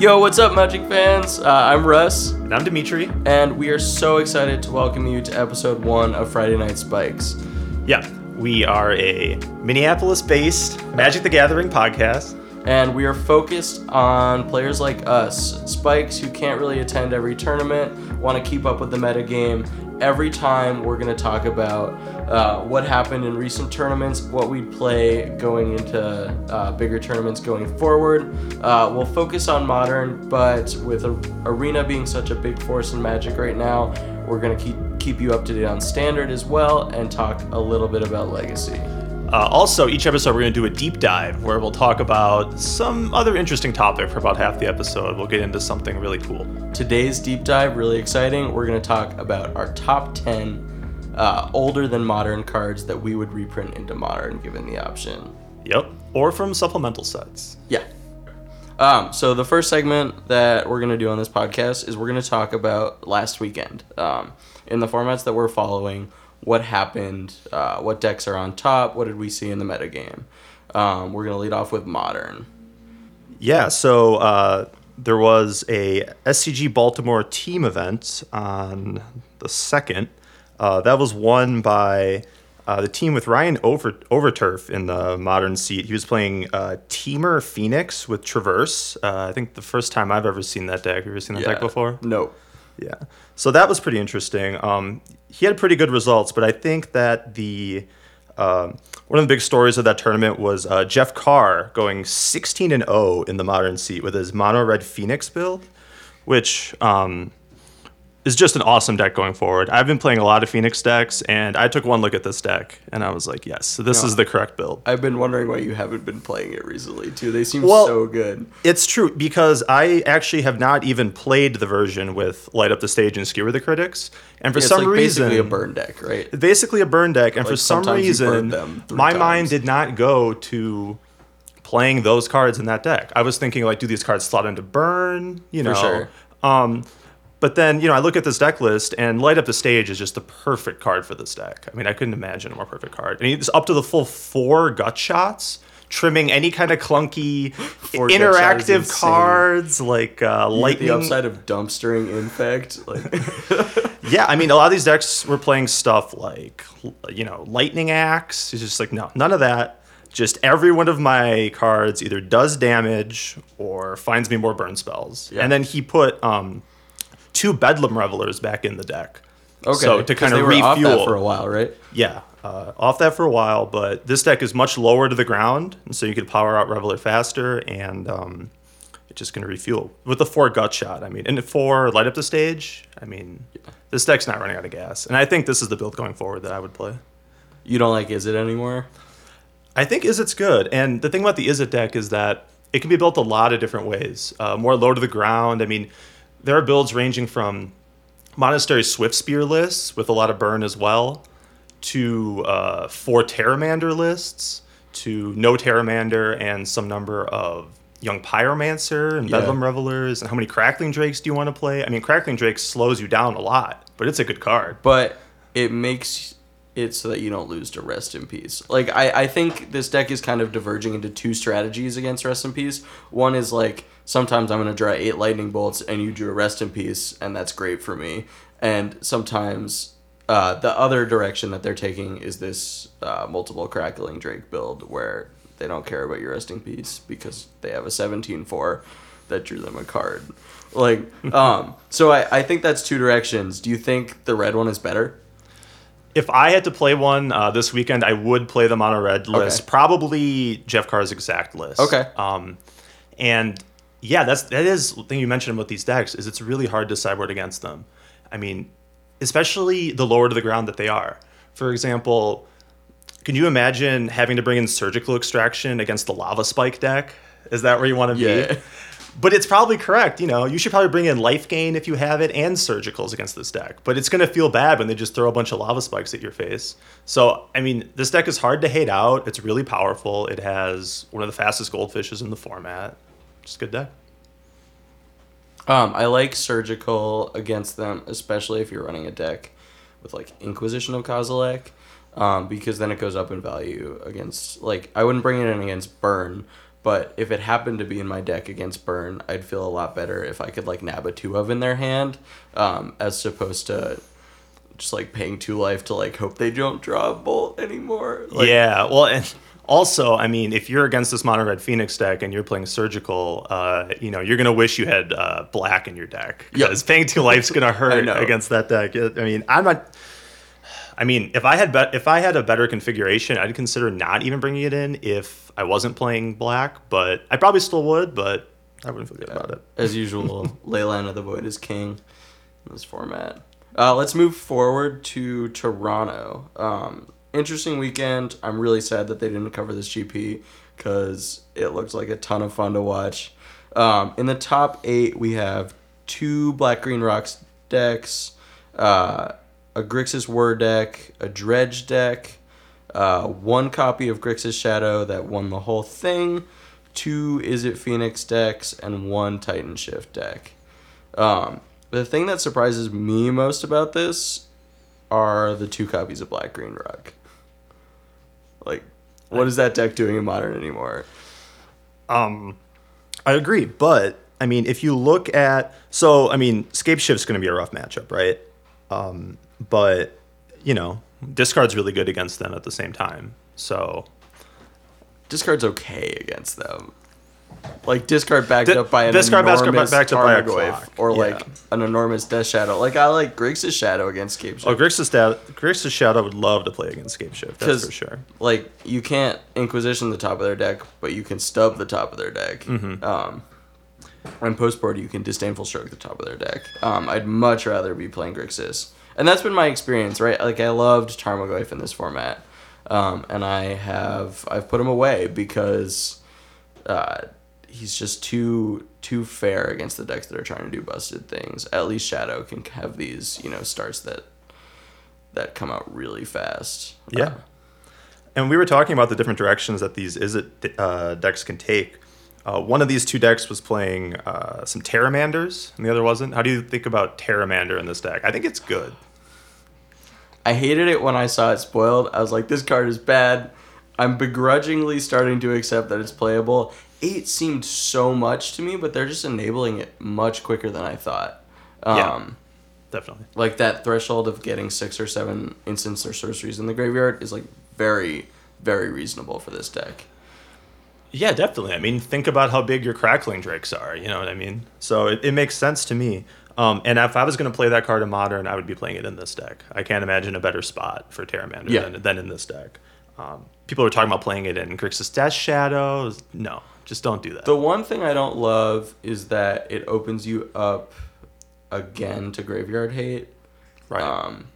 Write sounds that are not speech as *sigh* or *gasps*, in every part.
Yo, what's up, Magic fans? Uh, I'm Russ, And I'm Dimitri. and we are so excited to welcome you to episode one of Friday Night Spikes. Yeah, we are a Minneapolis based Magic the Gathering podcast. And we are focused on players like us, Spikes, who can't really attend every tournament, want to keep up with the metagame. Every time we're going to talk about uh, what happened in recent tournaments, what we'd play going into uh, bigger tournaments going forward. Uh, we'll focus on modern, but with Arena being such a big force in Magic right now, we're going to keep keep you up to date on Standard as well and talk a little bit about Legacy. Uh, also, each episode we're going to do a deep dive where we'll talk about some other interesting topic for about half the episode. We'll get into something really cool. Today's deep dive, really exciting. We're going to talk about our top 10 uh, older than modern cards that we would reprint into modern given the option. Yep. Or from supplemental sets. Yeah. Um, so the first segment that we're going to do on this podcast is we're going to talk about last weekend. Um, in the formats that we're following, what happened, uh, what decks are on top, what did we see in the metagame. Um, we're going to lead off with modern. Yeah, so uh, there was a SCG Baltimore team event on the 2nd. Uh, that was won by uh, the team with Ryan Over- Overturf in the modern seat. He was playing uh, Temur Phoenix with Traverse. Uh, I think the first time I've ever seen that deck. Have you ever seen that deck before? No. Yeah. So that was pretty interesting. Um, he had pretty good results, but I think that the um, one of the big stories of that tournament was uh, Jeff Carr going 16 and 0 in the modern seat with his mono red Phoenix build, which um, is just an awesome deck going forward. I've been playing a lot of Phoenix decks, and I took one look at this deck, and I was like, yes, this No. is the correct build. I've been wondering why you haven't been playing it recently, too. They seem Well, so good. It's true because I actually have not even played the version with Light Up the Stage and Skewer the Critics, and for It's some like reason, basically a burn deck, right? basically a burn deck, and for some sometimes you burn reason, my times. mind did not go to playing those cards in that deck. I was thinking like, do these cards slot into burn? You know, sure. um, but then you know, I look at this deck list, and Light Up the Stage is just the perfect card for this deck. I mean, I couldn't imagine a more perfect card, and he's up to the full four gut shots. Trimming any kind of clunky *gasps* Four gut shot is interactive cards like uh, lightning. the upside of dumpstering infect. Like, *laughs* Yeah, I mean, a lot of these decks were playing stuff like, you know, Lightning Axe. It's just like, no, none of that. Just every one of my cards either does damage or finds me more burn spells. Yeah. And then he put um, two Bedlam Revelers back in the deck. okay, So to kind of were off that refuel. for a while, right? Yeah, uh, off that for a while, but this deck is much lower to the ground, and so you could power out Reveler faster, and um, it's just going to refuel with the four gut shot. I mean, and four light up the stage. I mean, this deck's not running out of gas, and I think this is the build going forward that I would play. You don't like Izzet anymore? I think Izzet's good, and the thing about the Izzet deck is that it can be built a lot of different ways. Uh, more low to the ground. I mean, there are builds ranging from Monastery Swiftspear lists with a lot of burn as well, to uh, four Pteramander lists, to no Pteramander and some number of Young Pyromancer and Yeah. Bedlam Revelers. And how many Crackling Drakes do you want to play? I mean, Crackling Drake slows you down a lot, but it's a good card. But it makes it so that you don't lose to Rest in Peace. Like I, I think this deck is kind of diverging into two strategies against Rest in Peace. One is like sometimes I'm gonna draw eight lightning bolts and you drew Rest in Peace and that's great for me. And sometimes uh, the other direction that they're taking is this uh, multiple crackling Drake build where they don't care about your Rest in Peace because they have a 17-4 that drew them a card. Like, *laughs* um, so I, I think that's two directions. Do you think the red one is better? If I had to play one uh, this weekend, I would play them on a red list. Probably Jeff Carr's exact list. Okay. Um, and yeah, that's that is the thing you mentioned about these decks is it's really hard to sideboard against them. I mean, especially the lower to the ground that they are. For example, can you imagine having to bring in surgical extraction against the lava spike deck? Is that where you want to Yeah. be? But it's probably correct. You know, you should probably bring in life gain if you have it and surgicals against this deck. But it's going to feel bad when they just throw a bunch of lava spikes at your face. So, I mean, this deck is hard to hate out. It's really powerful. It has one of the fastest goldfishes in the format. Just good deck. Um, I like surgical against them, especially if you're running a deck with like Inquisition of Kozilek, um, because then it goes up in value against like I wouldn't bring it in against burn, But if it happened to be in my deck against burn, I'd feel a lot better if I could like nab a two of in their hand, um, as opposed to just like paying two life to like hope they don't draw a bolt anymore. Like, yeah, well, and also, I mean, if you're against this mono red Phoenix deck and you're playing surgical, uh, you know, you're gonna wish you had uh, black in your deck because paying two life's gonna *laughs* hurt against that deck. I mean, I'm not. I mean, if I had bet if I had a better configuration, I'd consider not even bringing it in if I wasn't playing black. But I probably still would, but I wouldn't feel good about it. As usual, *laughs* Leyline of the Void is king in this format. Uh, let's move forward to Toronto. Um, interesting weekend. I'm really sad that they didn't cover this GP because it looks like a ton of fun to watch. Um, in the top eight, we have two Black Green Rocks decks, uh, a Grixis Whir deck, a Dredge deck, uh, one copy of Grixis Shadow that won the whole thing, two Izzet Phoenix decks, and one Titan Shift deck. Um, the thing that surprises me most about this are the two copies of Black Green Rock. Like, what is that deck doing in Modern anymore? Um, I agree, but I mean, if you look at so, I mean, Scape Shift's going to be a rough matchup, right? Um, but you know, discard's really good against them at the same time. So Discard's okay against them. Like discard backed Di- up by an discard enormous backed up by a clock, or yeah. like an enormous Death Shadow. Like I like Grixis Shadow against Scape Shift. Oh, Grixis, da- Grixis Shadow would love to play against Scape Shift. That's for sure. like you can't inquisition the top of their deck, but you can stub the top of their deck. Mm-hmm. Um, and post board, you can disdainful stroke the top of their deck. Um, I'd much rather be playing Grixis, and that's been my experience. Right, like I loved Tarmogoyf in this format, um, and I have I've put him away because uh, he's just too too fair against the decks that are trying to do busted things. At least Shadow can have these you know starts that that come out really fast. Yeah. Uh, And we were talking about the different directions that these Izzet uh, decks can take. Uh, one of these two decks was playing uh, some Pteramanders, and the other wasn't. How do you think about Pteramander in this deck? I think it's good. I hated it when I saw it spoiled. I was like, this card is bad. I'm begrudgingly starting to accept that it's playable. Eight seemed so much to me, but they're just enabling it much quicker than I thought. Um, Yeah. Definitely. Like that threshold of getting six or seven instants or sorceries in the graveyard is like very, very reasonable for this deck. Yeah, definitely. I mean, think about how big your crackling drakes are. You know what I mean? So it, it makes sense to me. Um, and if I was going to play that card in modern, I would be playing it in this deck. I can't imagine a better spot for Pteramander Yeah. than, than in this deck. Um, people are talking about playing it in Grixis Death Shadows. No, just don't do that. The one thing I don't love is that it opens you up again to graveyard hate. right. um,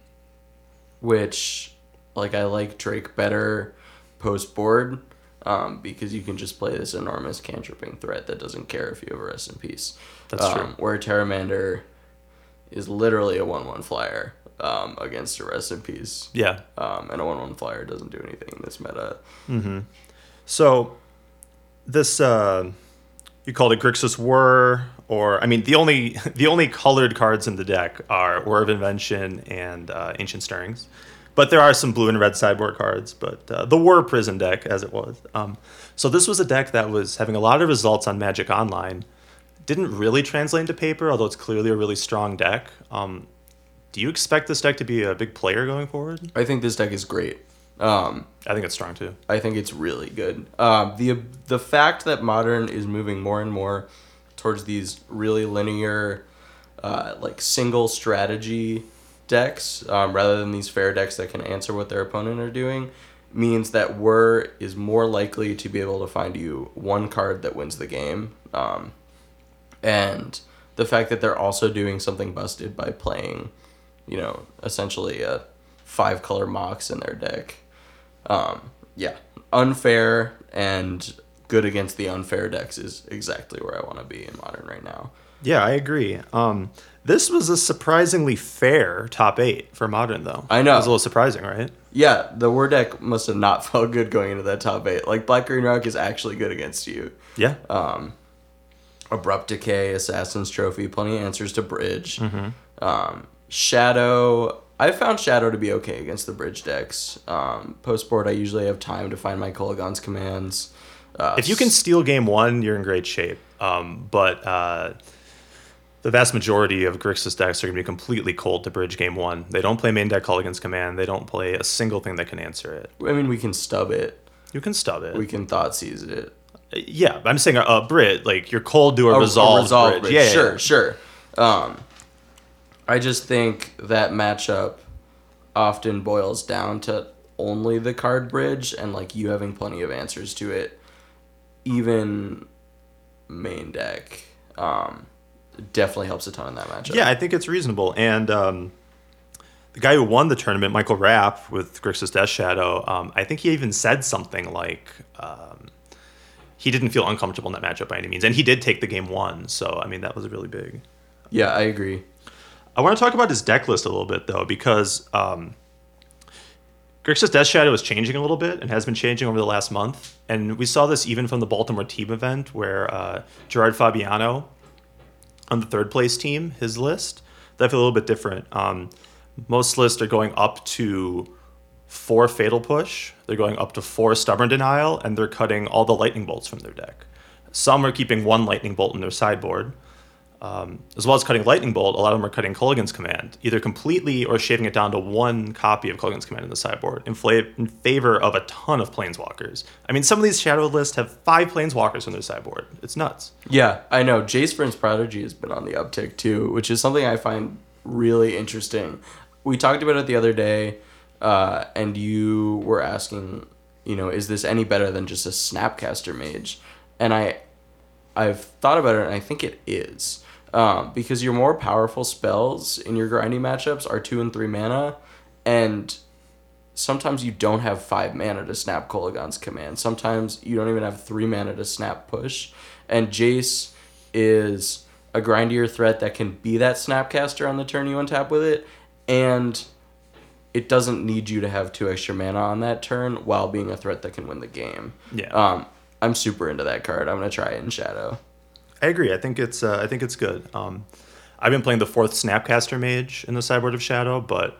which like I like Drake better post board um, because you can just play this enormous cantripping threat that doesn't care if you have a rest in peace. That's um, true. Where Pteramander is literally a one one flyer um, against a rest in peace. yeah. Um, and a one one flyer doesn't do anything in this meta. So this uh, you called it Grixis Whir, or I mean the only *laughs* the only colored cards in the deck are Whir of Invention and uh, Ancient Stirrings, but there are some blue and red sideboard cards. But uh, the Whir Prison deck, as it was, um, so this was a deck that was having a lot of results on Magic Online. Didn't really translate into paper, although it's clearly a really strong deck. Um, do you expect this deck to be a big player going forward? I think this deck is great. Um, I think it's strong too. I think it's really good. Um, the the fact that modern is moving more and more towards these really linear, uh, like single strategy decks, um, rather than these fair decks that can answer what their opponent are doing, means that Whir is more likely to be able to find you one card that wins the game. Um, and the fact that they're also doing something busted by playing, you know, essentially a five color mox in their deck. Um, yeah, unfair and good against the unfair decks is exactly where I want to be in modern right now. Yeah, I agree. Um, this was a surprisingly fair top eight for modern, though. I know. It was a little surprising, right? Yeah, the War deck must have not *laughs* felt good going into that top eight. Like Black Green Rock is actually good against you. Yeah. Abrupt Decay, Assassin's Trophy, plenty of answers to Bridge. Um, Shadow, I found Shadow to be okay against the Bridge decks. Um, Post board, I usually have time to find my Kolaghan's commands. Uh, If you can steal game one, you're in great shape. Um, but uh, the vast majority of Grixis decks are going to be completely cold to bridge game one. They don't play main deck Kolaghan's command. They don't play a single thing that can answer it. I mean, we can stub it. You can stub it. We can thought seize it. Yeah, I'm saying a, a Brit, like you're cold to a, A- a resolve, resolve bridge. bridge. Yeah, sure, yeah. sure. Um, I just think that matchup often boils down to only the card bridge and like you having plenty of answers to it. Even main deck um, definitely helps a ton in that matchup. Yeah, I think it's reasonable. And um, the guy who won the tournament, Michael Rapp with Grixis Death Shadow, um, I think he even said something like um, he didn't feel uncomfortable in that matchup by any means. And he did take the game one. So, I mean, that was really big. yeah, I agree. I want to talk about his deck list a little bit, though, because um, Grixis Death Shadow is changing a little bit and has been changing over the last month. And we saw this even from the Baltimore team event where uh, Gerard Fabiano on the third place team, his list, that feel a little bit different. Um, most lists are going up to four Fatal Push, they're going up to four Stubborn Denial, and they're cutting all the Lightning Bolts from their deck. Some are keeping one Lightning Bolt in their sideboard. Um, as well as cutting Lightning Bolt, a lot of them are cutting Kolaghan's Command, either completely or shaving it down to one copy of Kolaghan's Command in the sideboard in, fla- in favor of a ton of Planeswalkers. I mean, some of these Shadow lists have five Planeswalkers on their sideboard. It's nuts. Yeah, I know. Jace Vryn's Prodigy has been on the uptick too, which is something I find really interesting. We talked about it the other day, uh, and you were asking, you know, is this any better than just a Snapcaster Mage? And I, I've thought about it, and I think it is. Um, because your more powerful spells in your grindy matchups are two and three mana, and sometimes you don't have five mana to snap Kolaghan's command. Sometimes you don't even have three mana to snap push. And Jace is a grindier threat that can be that snapcaster on the turn you untap with it, and it doesn't need you to have two extra mana on that turn while being a threat that can win the game. Yeah. Um, I'm super into that card. I'm gonna try it in Shadow. I agree. I think it's uh, I think it's good. Um, I've been playing the fourth Snapcaster Mage in the sideboard of Shadow, but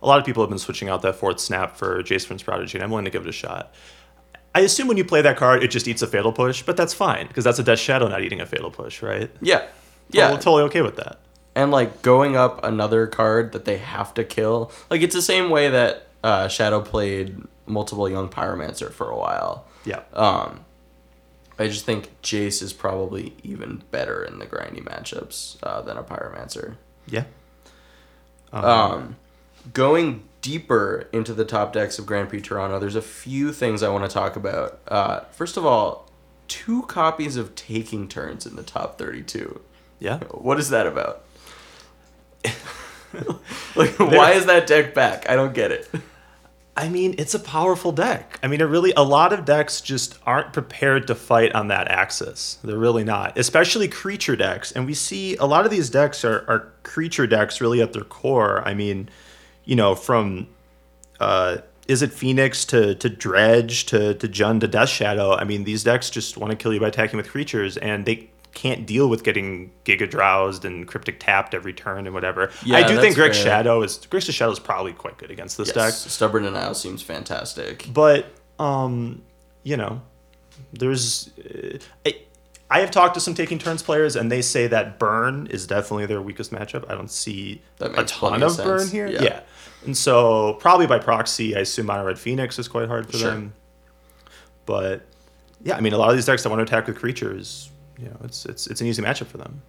a lot of people have been switching out that fourth Snap for Jace Vryn's Prodigy, and I'm willing to give it a shot. I assume when you play that card, it just eats a Fatal Push, but that's fine because that's a Death Shadow not eating a Fatal Push, right? Yeah. Yeah. I'm totally okay with that. And like going up another card that they have to kill. Like it's the same way that uh, Shadow played multiple young pyromancer for a while. Yeah. Um, I just think Jace is probably even better in the grindy matchups uh, than a pyromancer. yeah. Um, going deeper into the top decks of Grand Prix Toronto, there's a few things I want to talk about. Uh, first of all, two copies of Taking Turns in the top 32. Yeah. What is that about? *laughs* like, why is that deck back? I don't get it. I mean, it's a powerful deck. I mean, it really, a lot of decks just aren't prepared to fight on that axis. They're really not, especially creature decks. And we see a lot of these decks are, are creature decks really at their core. I mean, you know, from, uh, Izzet Phoenix to, to Dredge to, to Jund to Death Shadow? I mean, these decks just want to kill you by attacking with creatures, and they can't deal with getting Gigadrowsed and Cryptic tapped every turn and whatever. Yeah, I do think fair. Shadow is Grixis Shadow is probably quite good against this deck. Yes, Stubborn Denial seems fantastic. But um, you know, there's uh, I, I have talked to some taking turns players, and they say that burn is definitely their weakest matchup. I don't see a ton of of burn here. Yeah. Yeah. and so probably by proxy, I assume Mono Red Phoenix is quite hard for Sure. them. But yeah, I mean, a lot of these decks that want to attack with creatures, you know, it's it's it's an easy matchup for them.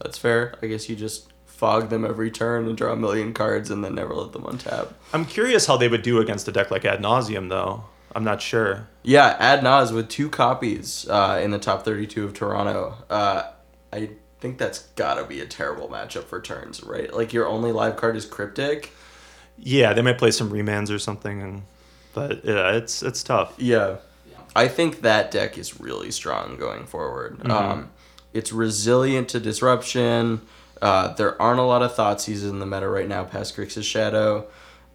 That's fair. I guess you just fog them every turn and draw a million cards and then never let them untap. I'm curious how they would do against a deck like Ad Nauseam, though. I'm not sure. Yeah, Ad Naz with two copies uh, in the top 32 of Toronto. Uh, I think that's gotta be a terrible matchup for turns, right? Like your only live card is Cryptic. Yeah, they might play some remands or something, and but yeah, it's it's tough. Yeah. I think that deck is really strong going forward. Um, it's resilient to disruption. Uh, there aren't a lot of Thoughtseize in the meta right now past Grixis Shadow.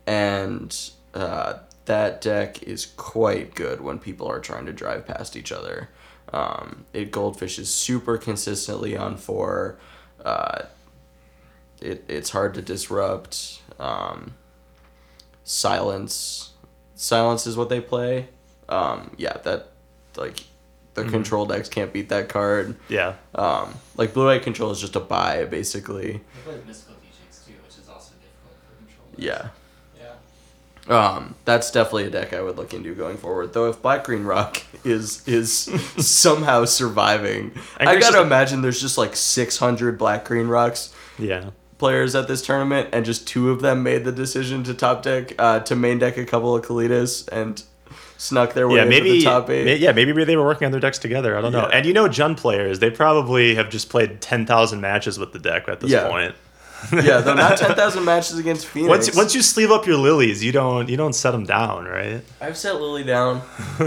And uh, that deck is quite good when people are trying to drive past each other. Um, it Goldfish is super consistently on four. Uh, it, it's hard to disrupt. Um, silence silence is what they play um yeah that like the control decks can't beat that card. Yeah. Um, like blue white control is just a buy basically. They play Mystical Teachings too, which is also difficult for control. Yeah. Yeah. Um, that's definitely a deck I would look into going forward. Though if Black Green Rock *laughs* is is *laughs* somehow surviving, And I gotta is- imagine there's just like 600 Black Green Rocks Yeah. players at this tournament, and just two of them made the decision to top deck uh, to main deck a couple of Kalitas and snuck their way Yeah, into maybe. the top eight. may- yeah, maybe they were working on their decks together. I don't know. Yeah. And you know, Jund players, they probably have just played ten thousand matches with the deck at this Yeah. point. *laughs* yeah, though not 10,000 matches against *laughs* Phoenix. Once once you sleeve up your lilies, you don't you don't set them down, right? I've set Lily down. *laughs*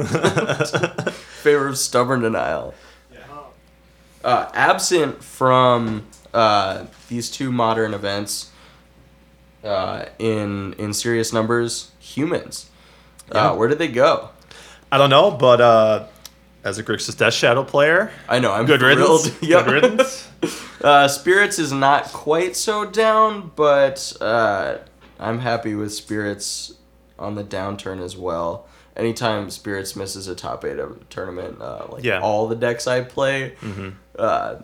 Favor of stubborn denial. Yeah. Uh, absent from uh, these two modern events uh, in in serious numbers, humans. Yeah. Uh, where did they go? I don't know, but uh, as a Grixis Death Shadow player, I know I'm good thrilled. riddance. *laughs* Yep. Good riddance. *laughs* Uh, Spirits is not quite so down, but uh, I'm happy with Spirits on the downturn as well. Anytime Spirits misses a top eight of a tournament, uh, like Yeah. all the decks I play Mm-hmm. uh,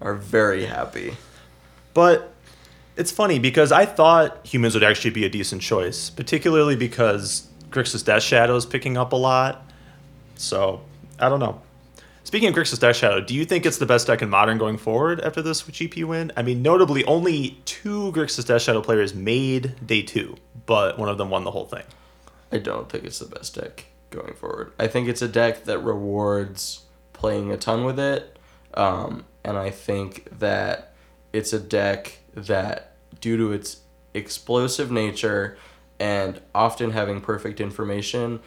are very happy. But it's funny because I thought humans would actually be a decent choice, particularly because Grixis Death Shadow is picking up a lot. So I don't know. Speaking of Grixis Death Shadow, do you think it's the best deck in Modern going forward after this GP win? I mean, notably, only two Grixis Death Shadow players made day two, but one of them won the whole thing. I don't think it's the best deck going forward. I think it's a deck that rewards playing a ton with it, um, and I think that it's a deck that, due to its explosive nature and often having perfect information,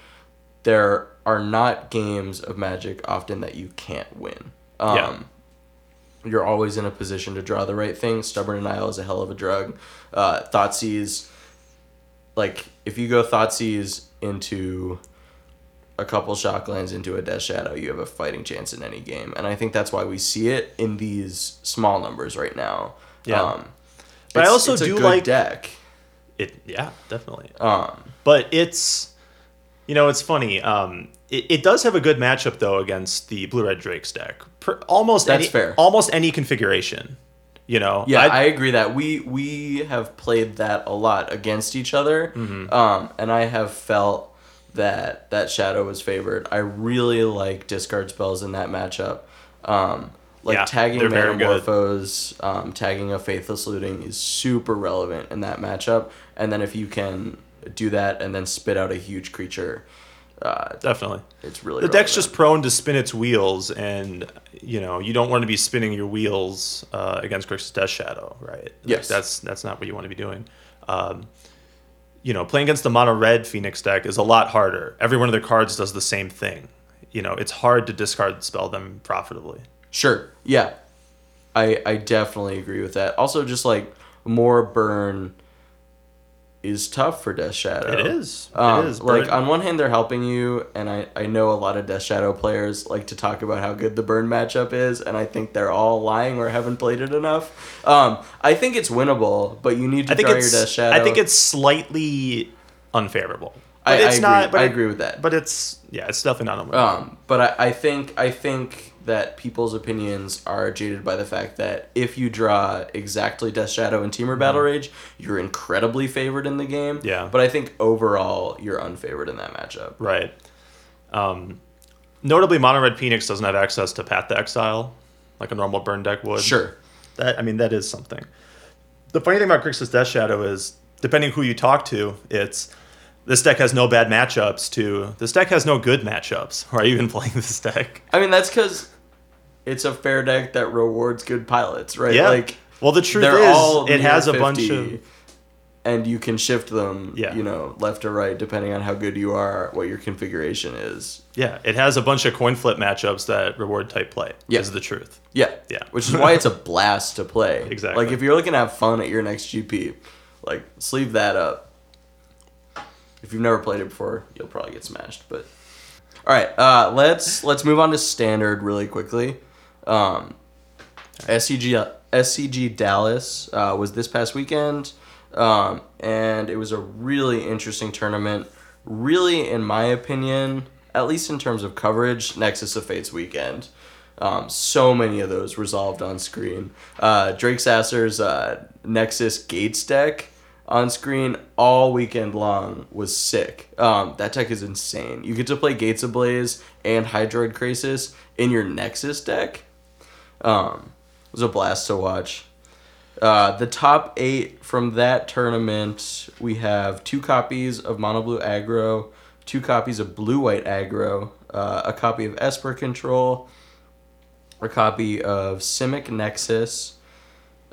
there are not games of Magic often that you can't win. Um, Yeah. You're always in a position to draw the right thing. Stubborn denial is a hell of a drug. Uh, Thoughtseize like if you go Thoughtseize into a couple shocklands into a Death Shadow, you have a fighting chance in any game, and I think that's why we see it in these small numbers right now. Yeah. um, But I also do like- deck. It, yeah, definitely. Um, But it's, you know, it's funny. Um, it, it does have a good matchup though against the blue red Drake's deck. Per, almost That's any, fair. Almost any configuration. You know. yeah, I'd- I, agree that we we have played that a lot against each other, Mm-hmm. um, and I have felt that that Shadow was favored. I really like discard spells in that matchup. Um, like Yeah, tagging they're. Metamorphose, um, tagging a Faithless Looting is super relevant in that matchup. And then if you can do that and then spit out a huge creature, uh, definitely. it's really The deck's just prone to spin its wheels, and you know you don't want to be spinning your wheels uh, against Grixis Death Shadow, right? Like, Yes. that's that's not what you want to be doing. Um, you know, playing against the mono red Phoenix deck is a lot harder. Every one of their cards does the same thing. You know, it's hard to discard spell them profitably. Sure. Yeah. I I definitely agree with that. Also just like more burn is tough for Death Shadow. It is. Um, it is. Like on one hand they're helping you and I, I know a lot of Death Shadow players like to talk about how good the burn matchup is and I think they're all lying or haven't played it enough. Um I think it's winnable, but you need to I think draw it's. your Death Shadow. I think it's slightly unfavorable. But I, it's I agree. But I it- agree with that. But it's yeah, it's definitely not. unwinnable. Um, but I, I think I think that people's opinions are jaded by the fact that if you draw exactly Death Shadow and Temur Battle Rage, you're incredibly favored in the game. Mm-hmm. Yeah. But I think overall you're unfavored in that matchup. Right. Um, notably, Mono Red Phoenix doesn't have access to Path to Exile like a normal burn deck would. Sure. That I mean, that is something. The funny thing about Grixis Death Shadow is, depending who you talk to, it's this deck has no bad matchups to this deck has no good matchups. Why are you even playing this deck? I mean that's because it's a fair deck that rewards good pilots, right? Yeah. Like well, the truth is, it has a bunch of and you can shift them, Yeah. you know, left or right depending on how good you are, what your configuration is. yeah, it has a bunch of coin flip matchups that reward type play. Yeah. is the truth. Yeah. Yeah. Which is why it's a *laughs* blast to play. Exactly. Like if you're looking to have fun at your next GP, like sleeve that up. If you've never played it before, you'll probably get smashed. But all right, uh, let's let's move on to standard really quickly. Um, SCG SCG Dallas uh, was this past weekend, um, and it was a really interesting tournament. Really, in my opinion, at least in terms of coverage, Nexus of Fate's weekend. Um, so many of those resolved on screen. Uh, Drake Sasser's uh, Nexus Gates deck on screen all weekend long was sick. Um, that deck is insane. You get to play Gates Ablaze and Hydroid Krasis in your Nexus deck. Um, it was a blast to watch. Uh, the top eight from that tournament, we have two copies of Mono Blue Aggro, two copies of Blue White Aggro, uh, a copy of Esper Control, a copy of Simic Nexus,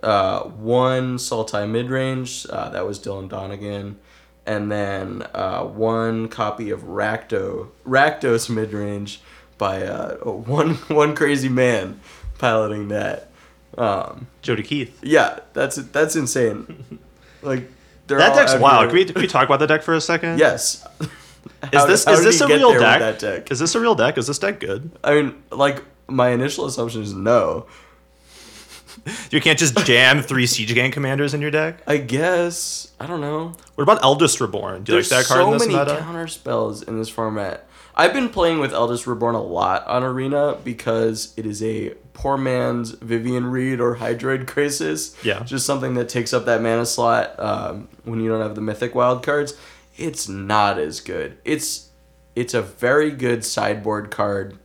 uh, one Sultai mid range, uh, that was Dylan Donegan, and then uh, one copy of Rakdo, Rakdos mid range by uh, *laughs* one one crazy man piloting that. Um, Jody Keith. yeah, that's that's insane. *laughs* Like That deck's wild. Can we, can we talk about that deck for a second? Yes. *laughs* Is this is this a real deck? Deck? Is this a real deck? Is this deck good? I mean, like my initial assumption is no. *laughs* You can't just jam three Siege Gang commanders in your deck. I guess I don't know. What about Eldest Reborn? Do you There's like that card so in this many meta? counter spells in this format. I've been playing with Eldest Reborn a lot on Arena because it is a poor man's Vivien Reid or Hydroid Krasis. Yeah. Just something that takes up that mana slot um, when you don't have the mythic wild cards. It's not as good. It's it's a very good sideboard card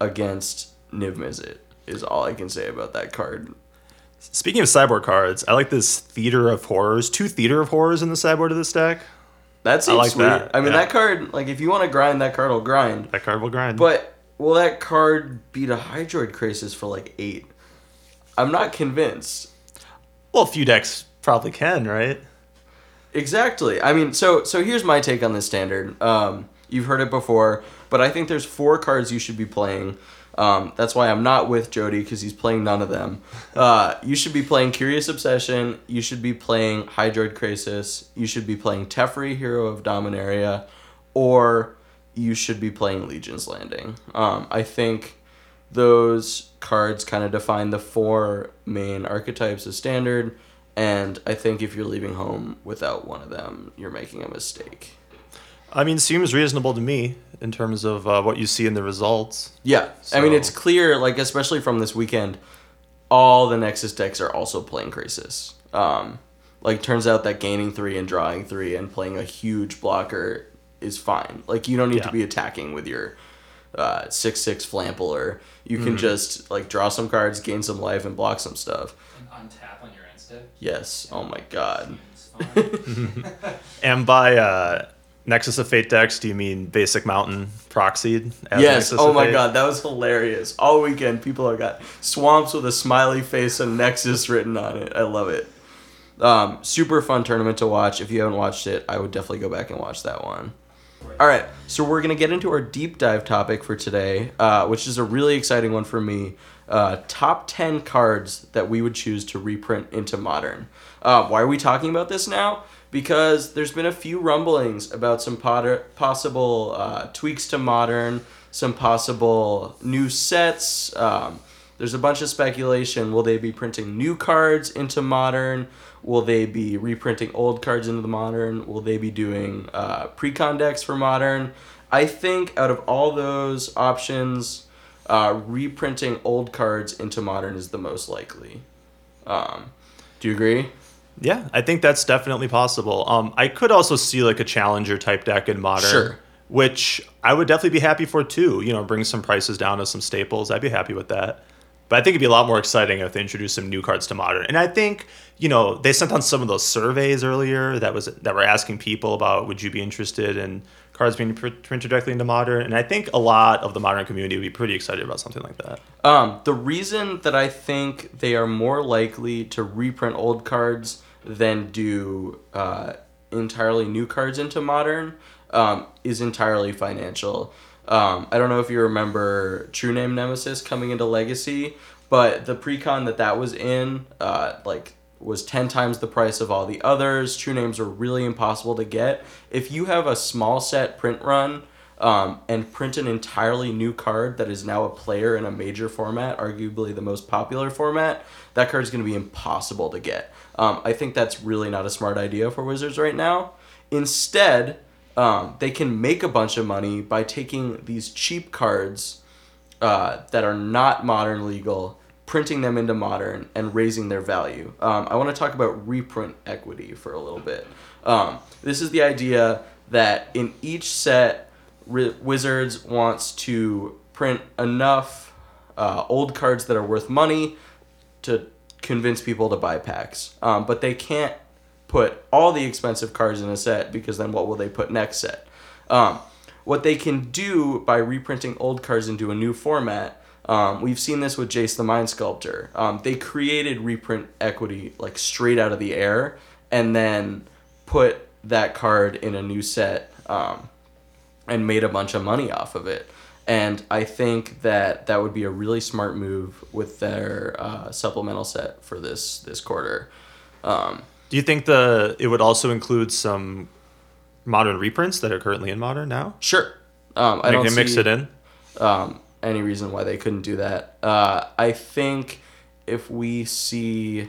against Niv Mizzet is all I can say about that card. Speaking of sideboard cards, I like this Theater of Horrors. Two Theater of Horrors in the sideboard of this deck. That seems like sweet. that, I mean, yeah. that card, like, if you want to grind, that card will grind. That card will grind. But will that card beat a Hydroid Krasis for like eight? I'm not convinced. well, a few decks probably can, right? Exactly. I mean, so so here's my take on this standard. Um, you've heard it before, but I think there's four cards you should be playing. Um, that's why I'm not with Jody because he's playing none of them. Uh, you should be playing Curious Obsession. You should be playing Hydroid Krasis. You should be playing Teferi, Hero of Dominaria, or you should be playing Legion's Landing. Um, I think those cards kind of define the four main archetypes of standard and i think if you're leaving home without one of them you're making a mistake I mean, seems reasonable to me in terms of uh, what you see in the results. yeah. I mean it's clear like especially from this weekend all the nexus decks are also playing Krasis. Um, like turns out that gaining three and drawing three and playing a huge blocker is fine. Like you don't need to be attacking with your uh, six six flampler. You Mm-hmm. can just like draw some cards gain some life and block some stuff. And untap on your end step. yes. Oh my god. *laughs* *laughs* And by uh, Nexus of Fate decks, do you mean Basic Mountain proxied? as Yes. Nexus Oh of my Fate? god, that was hilarious. All weekend, people have got swamps with a smiley face and Nexus written on it. I love it. Um, super fun tournament to watch. If you haven't watched it, I would definitely go back and watch that one. All right, so we're gonna get into our deep dive topic for today, uh, which is a really exciting one for me. Uh, top ten cards that we would choose to reprint into modern. Uh, why are we talking about this now? Because there's been a few rumblings about some potter- possible uh, tweaks to modern, some possible new sets. Um, there's a bunch of speculation. Will they be printing new cards into modern? Will they be reprinting old cards into the modern? Will they be doing uh, pre-con decks for modern? I think out of all those options, uh, reprinting old cards into modern is the most likely. Um, do you agree? Yeah, I think that's definitely possible. Um, I could also see like a challenger type deck in modern, Sure. which I would definitely be happy for too. You know, bring some prices down to some staples. I'd be happy with that. But I think it'd be a lot more exciting if they introduced some new cards to modern. And I think you know they sent on some of those surveys earlier that was that were asking people about would you be interested in cards being pr- printed directly into modern. And I think a lot of the modern community would be pretty excited about something like that. Um, the reason that I think they are more likely to reprint old cards than do uh, entirely new cards into modern um, is entirely financial. Um, I don't know if you remember True Name Nemesis coming into Legacy, but the precon that that was in, uh, like, was 10 times the price of all the others. True names are really impossible to get. If you have a small set print run um, and print an entirely new card that is now a player in a major format, arguably the most popular format, that card is going to be impossible to get. Um, I think that's really not a smart idea for Wizards right now. Instead, um, they can make a bunch of money by taking these cheap cards uh, that are not modern legal, printing them into modern, and raising their value. Um, I want to talk about reprint equity for a little bit. Um, this is the idea that in each set, Ri- Wizards wants to print enough uh, old cards that are worth money to convince people to buy packs. Um, but they can't put all the expensive cards in a set because then what will they put next set? Um, what they can do by reprinting old cards into a new format, um, we've seen this with Jace the Mind Sculptor. Um, they created reprint equity like straight out of the air and then put that card in a new set um, and made a bunch of money off of it. And I think that that would be a really smart move with their uh, supplemental set for this this quarter. Um, Do you think the it would also include some modern reprints that are currently in modern now? sure, um, I don't can mix it in. um, any reason why they couldn't do that. Uh, I think if we see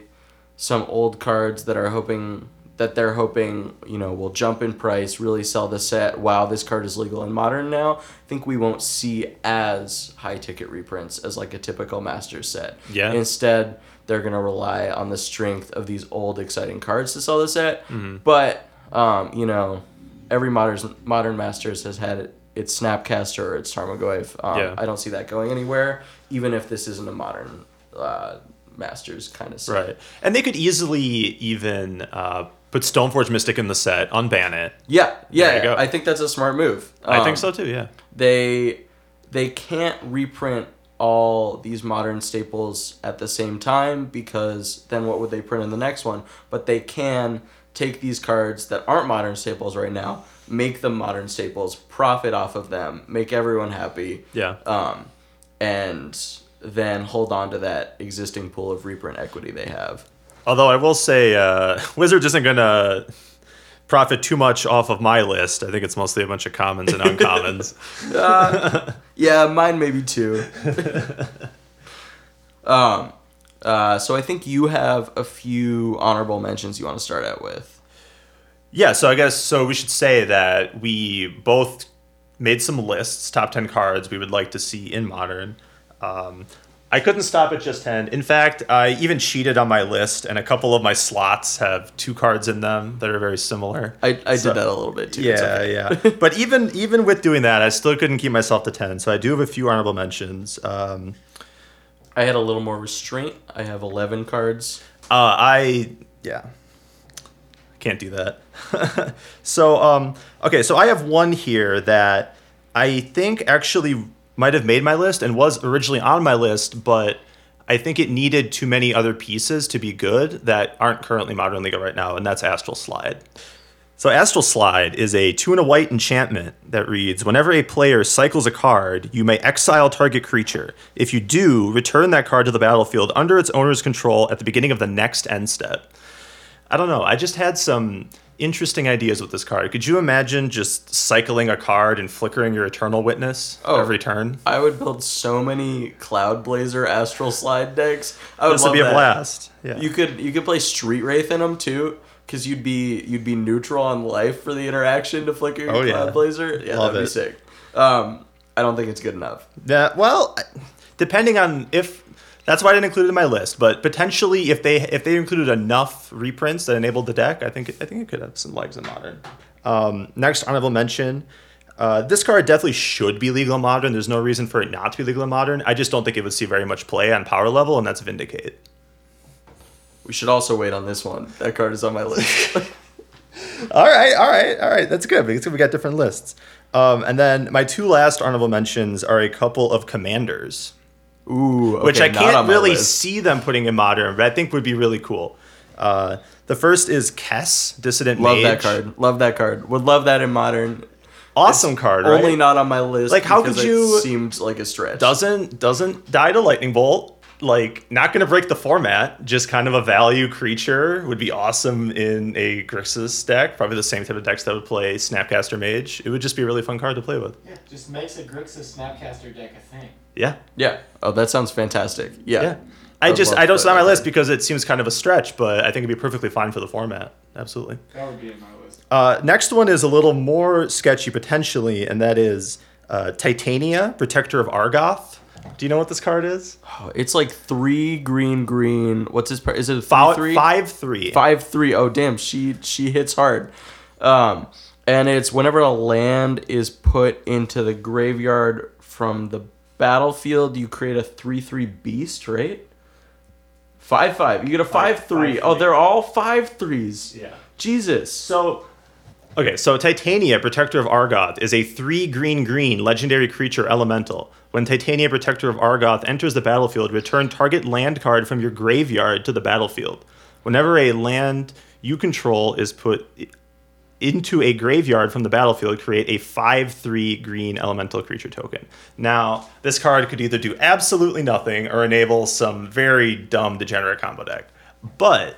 some old cards that are hoping that they're hoping you know will jump in price, really sell the set. Wow, this card is legal in modern now. I think we won't see as high ticket reprints as like a typical Masters set. Yeah. Instead, they're gonna rely on the strength of these old exciting cards to sell the set. Mm-hmm. But um, you know, every modern modern Masters has had its Snapcaster or its Tarmogoyf. Um, Yeah. I don't see that going anywhere, even if this isn't a modern uh, Masters kind of set. Right. And they could easily even uh, put Stoneforge Mystic in the set, unban it. Yeah, yeah. There you go. I think that's a smart move. I Um, think so too, yeah. They they can't reprint all these modern staples at the same time because then what would they print in the next one? But they can take these cards that aren't modern staples right now, make them modern staples, profit off of them, make everyone happy, Yeah. um, and then hold on to that existing pool of reprint equity they have. Although I will say, uh, *laughs* Wizards isn't going to profit too much off of my list. I think it's mostly a bunch of commons and uncommons. *laughs* Yeah, mine maybe too. *laughs* um, uh, so I think you have a few honorable mentions you want to start out with. yeah, so I guess so we should say that we both made some lists, top 10 cards we would like to see in modern. Um, I couldn't stop at just 10. In fact, I even cheated on my list, and a couple of my slots have two cards in them that are very similar. I, I So- did that a little bit too. Yeah, okay. yeah. *laughs* but even even with doing that, I still couldn't keep myself to ten. So I do have a few honorable mentions. Um, I had a little more restraint. I have 11 cards. uh, I yeah, can't do that. *laughs* so um, okay, so I have one here that I think actually might have made my list and was originally on my list, but I think it needed too many other pieces to be good that aren't currently modern legal right now, and that's Astral Slide. So Astral Slide is a two and a white enchantment that reads: Whenever a player cycles a card, you may exile target creature. If you do, return that card to the battlefield under its owner's control at the beginning of the next end step. I don't know. I just had some interesting ideas with this card. Could you imagine just cycling a card and flickering your Eternal Witness Oh. every turn? I would build so many Cloud Blazer Astral Slide decks. I would This would be a blast. Yeah. You could you could play Street Wraith in them too, because you'd be you'd be neutral on life for the interaction to flicker your Oh, yeah. Cloud Blazer. Yeah, Love that'd it. be sick. Um, I don't think it's good enough. Yeah, well, depending on if that's why I didn't include it in my list, but potentially if they if they included enough reprints that enabled the deck, I think I think it could have some legs in modern. Um, next honorable mention. Uh, this card definitely should be legal in modern. There's no reason for it not to be legal in modern. I just don't think it would see very much play on power level, and that's Vindicate. We should also wait on this one. That card is on my list. *laughs* All right, all right, all right. That's good because we got different lists. Um, and then my two last honorable mentions are a couple of commanders. Ooh, okay, which I can't really list. see them putting in modern, but I think would be really cool. Uh, the first is Kess, Dissident Love Mage. that card. Love that card. Would love that in modern. Awesome card, right? Only not on my list. Like, how because could it you- Seemed like a stretch. doesn't doesn't die to lightning bolt. Like not gonna break the format. Just kind of a value creature would be awesome in a Grixis deck. Probably the same type of decks that would play Snapcaster Mage. It would just be a really fun card to play with. Yeah, just makes a Grixis Snapcaster deck a thing. Yeah, Yeah. Oh, that sounds fantastic. Yeah. yeah. I I'd just I don't it's on my list because it seems kind of a stretch, but I think it'd be perfectly fine for the format. Absolutely. That would be in my list. Uh, next one is a little more sketchy potentially, and that is uh, Titania, Protector of Argoth. Do you know what this card is? Oh, It's like three green green. What's his? par- Is it a three Five, three? five three. Five three. Oh damn, she she hits hard. Um, and it's whenever a land is put into the graveyard from the battlefield, you create a three three beast, right? Five five. You get a five, Five- three. five Oh, three. they're all five threes. Yeah. Jesus. So, okay, so Titania, Protector of Argoth, is a three green green legendary creature elemental. When Titania, Protector of Argoth enters the battlefield, return target land card from your graveyard to the battlefield. Whenever a land you control is put into a graveyard from the battlefield, create a 5 3 green elemental creature token. Now, this card could either do absolutely nothing or enable some very dumb degenerate combo deck. But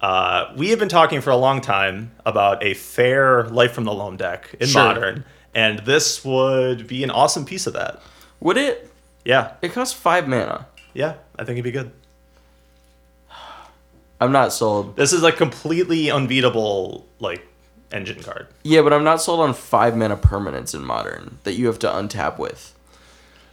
uh, we have been talking for a long time about a fair Life from the Loam deck in Sure. Modern, and this would be an awesome piece of that. Would it? Yeah, It costs five mana. yeah, I think it'd be good. *sighs* I'm not sold. This is a completely unbeatable like engine card. Yeah, but I'm not sold on five mana permanents in modern that you have to untap with.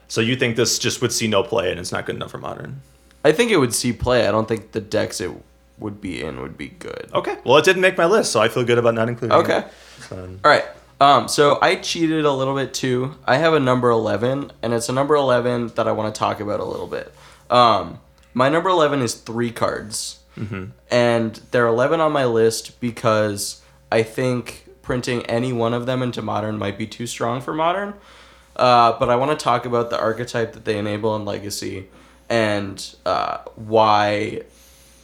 So you think this just would see no play and it's not good enough for Modern? I think it would see play. I don't think the decks it would be in would be good. Okay, well it didn't make my list, so I feel good about not including Okay. it. So- All right. Um, so I cheated a little bit too. I have a number 11, and it's a number 11 that I want to talk about a little bit. Um, my number 11 is three cards. And they're 11 on my list because I think printing any one of them into modern might be too strong for modern. Uh, but I want to talk about the archetype that they enable in Legacy and uh, why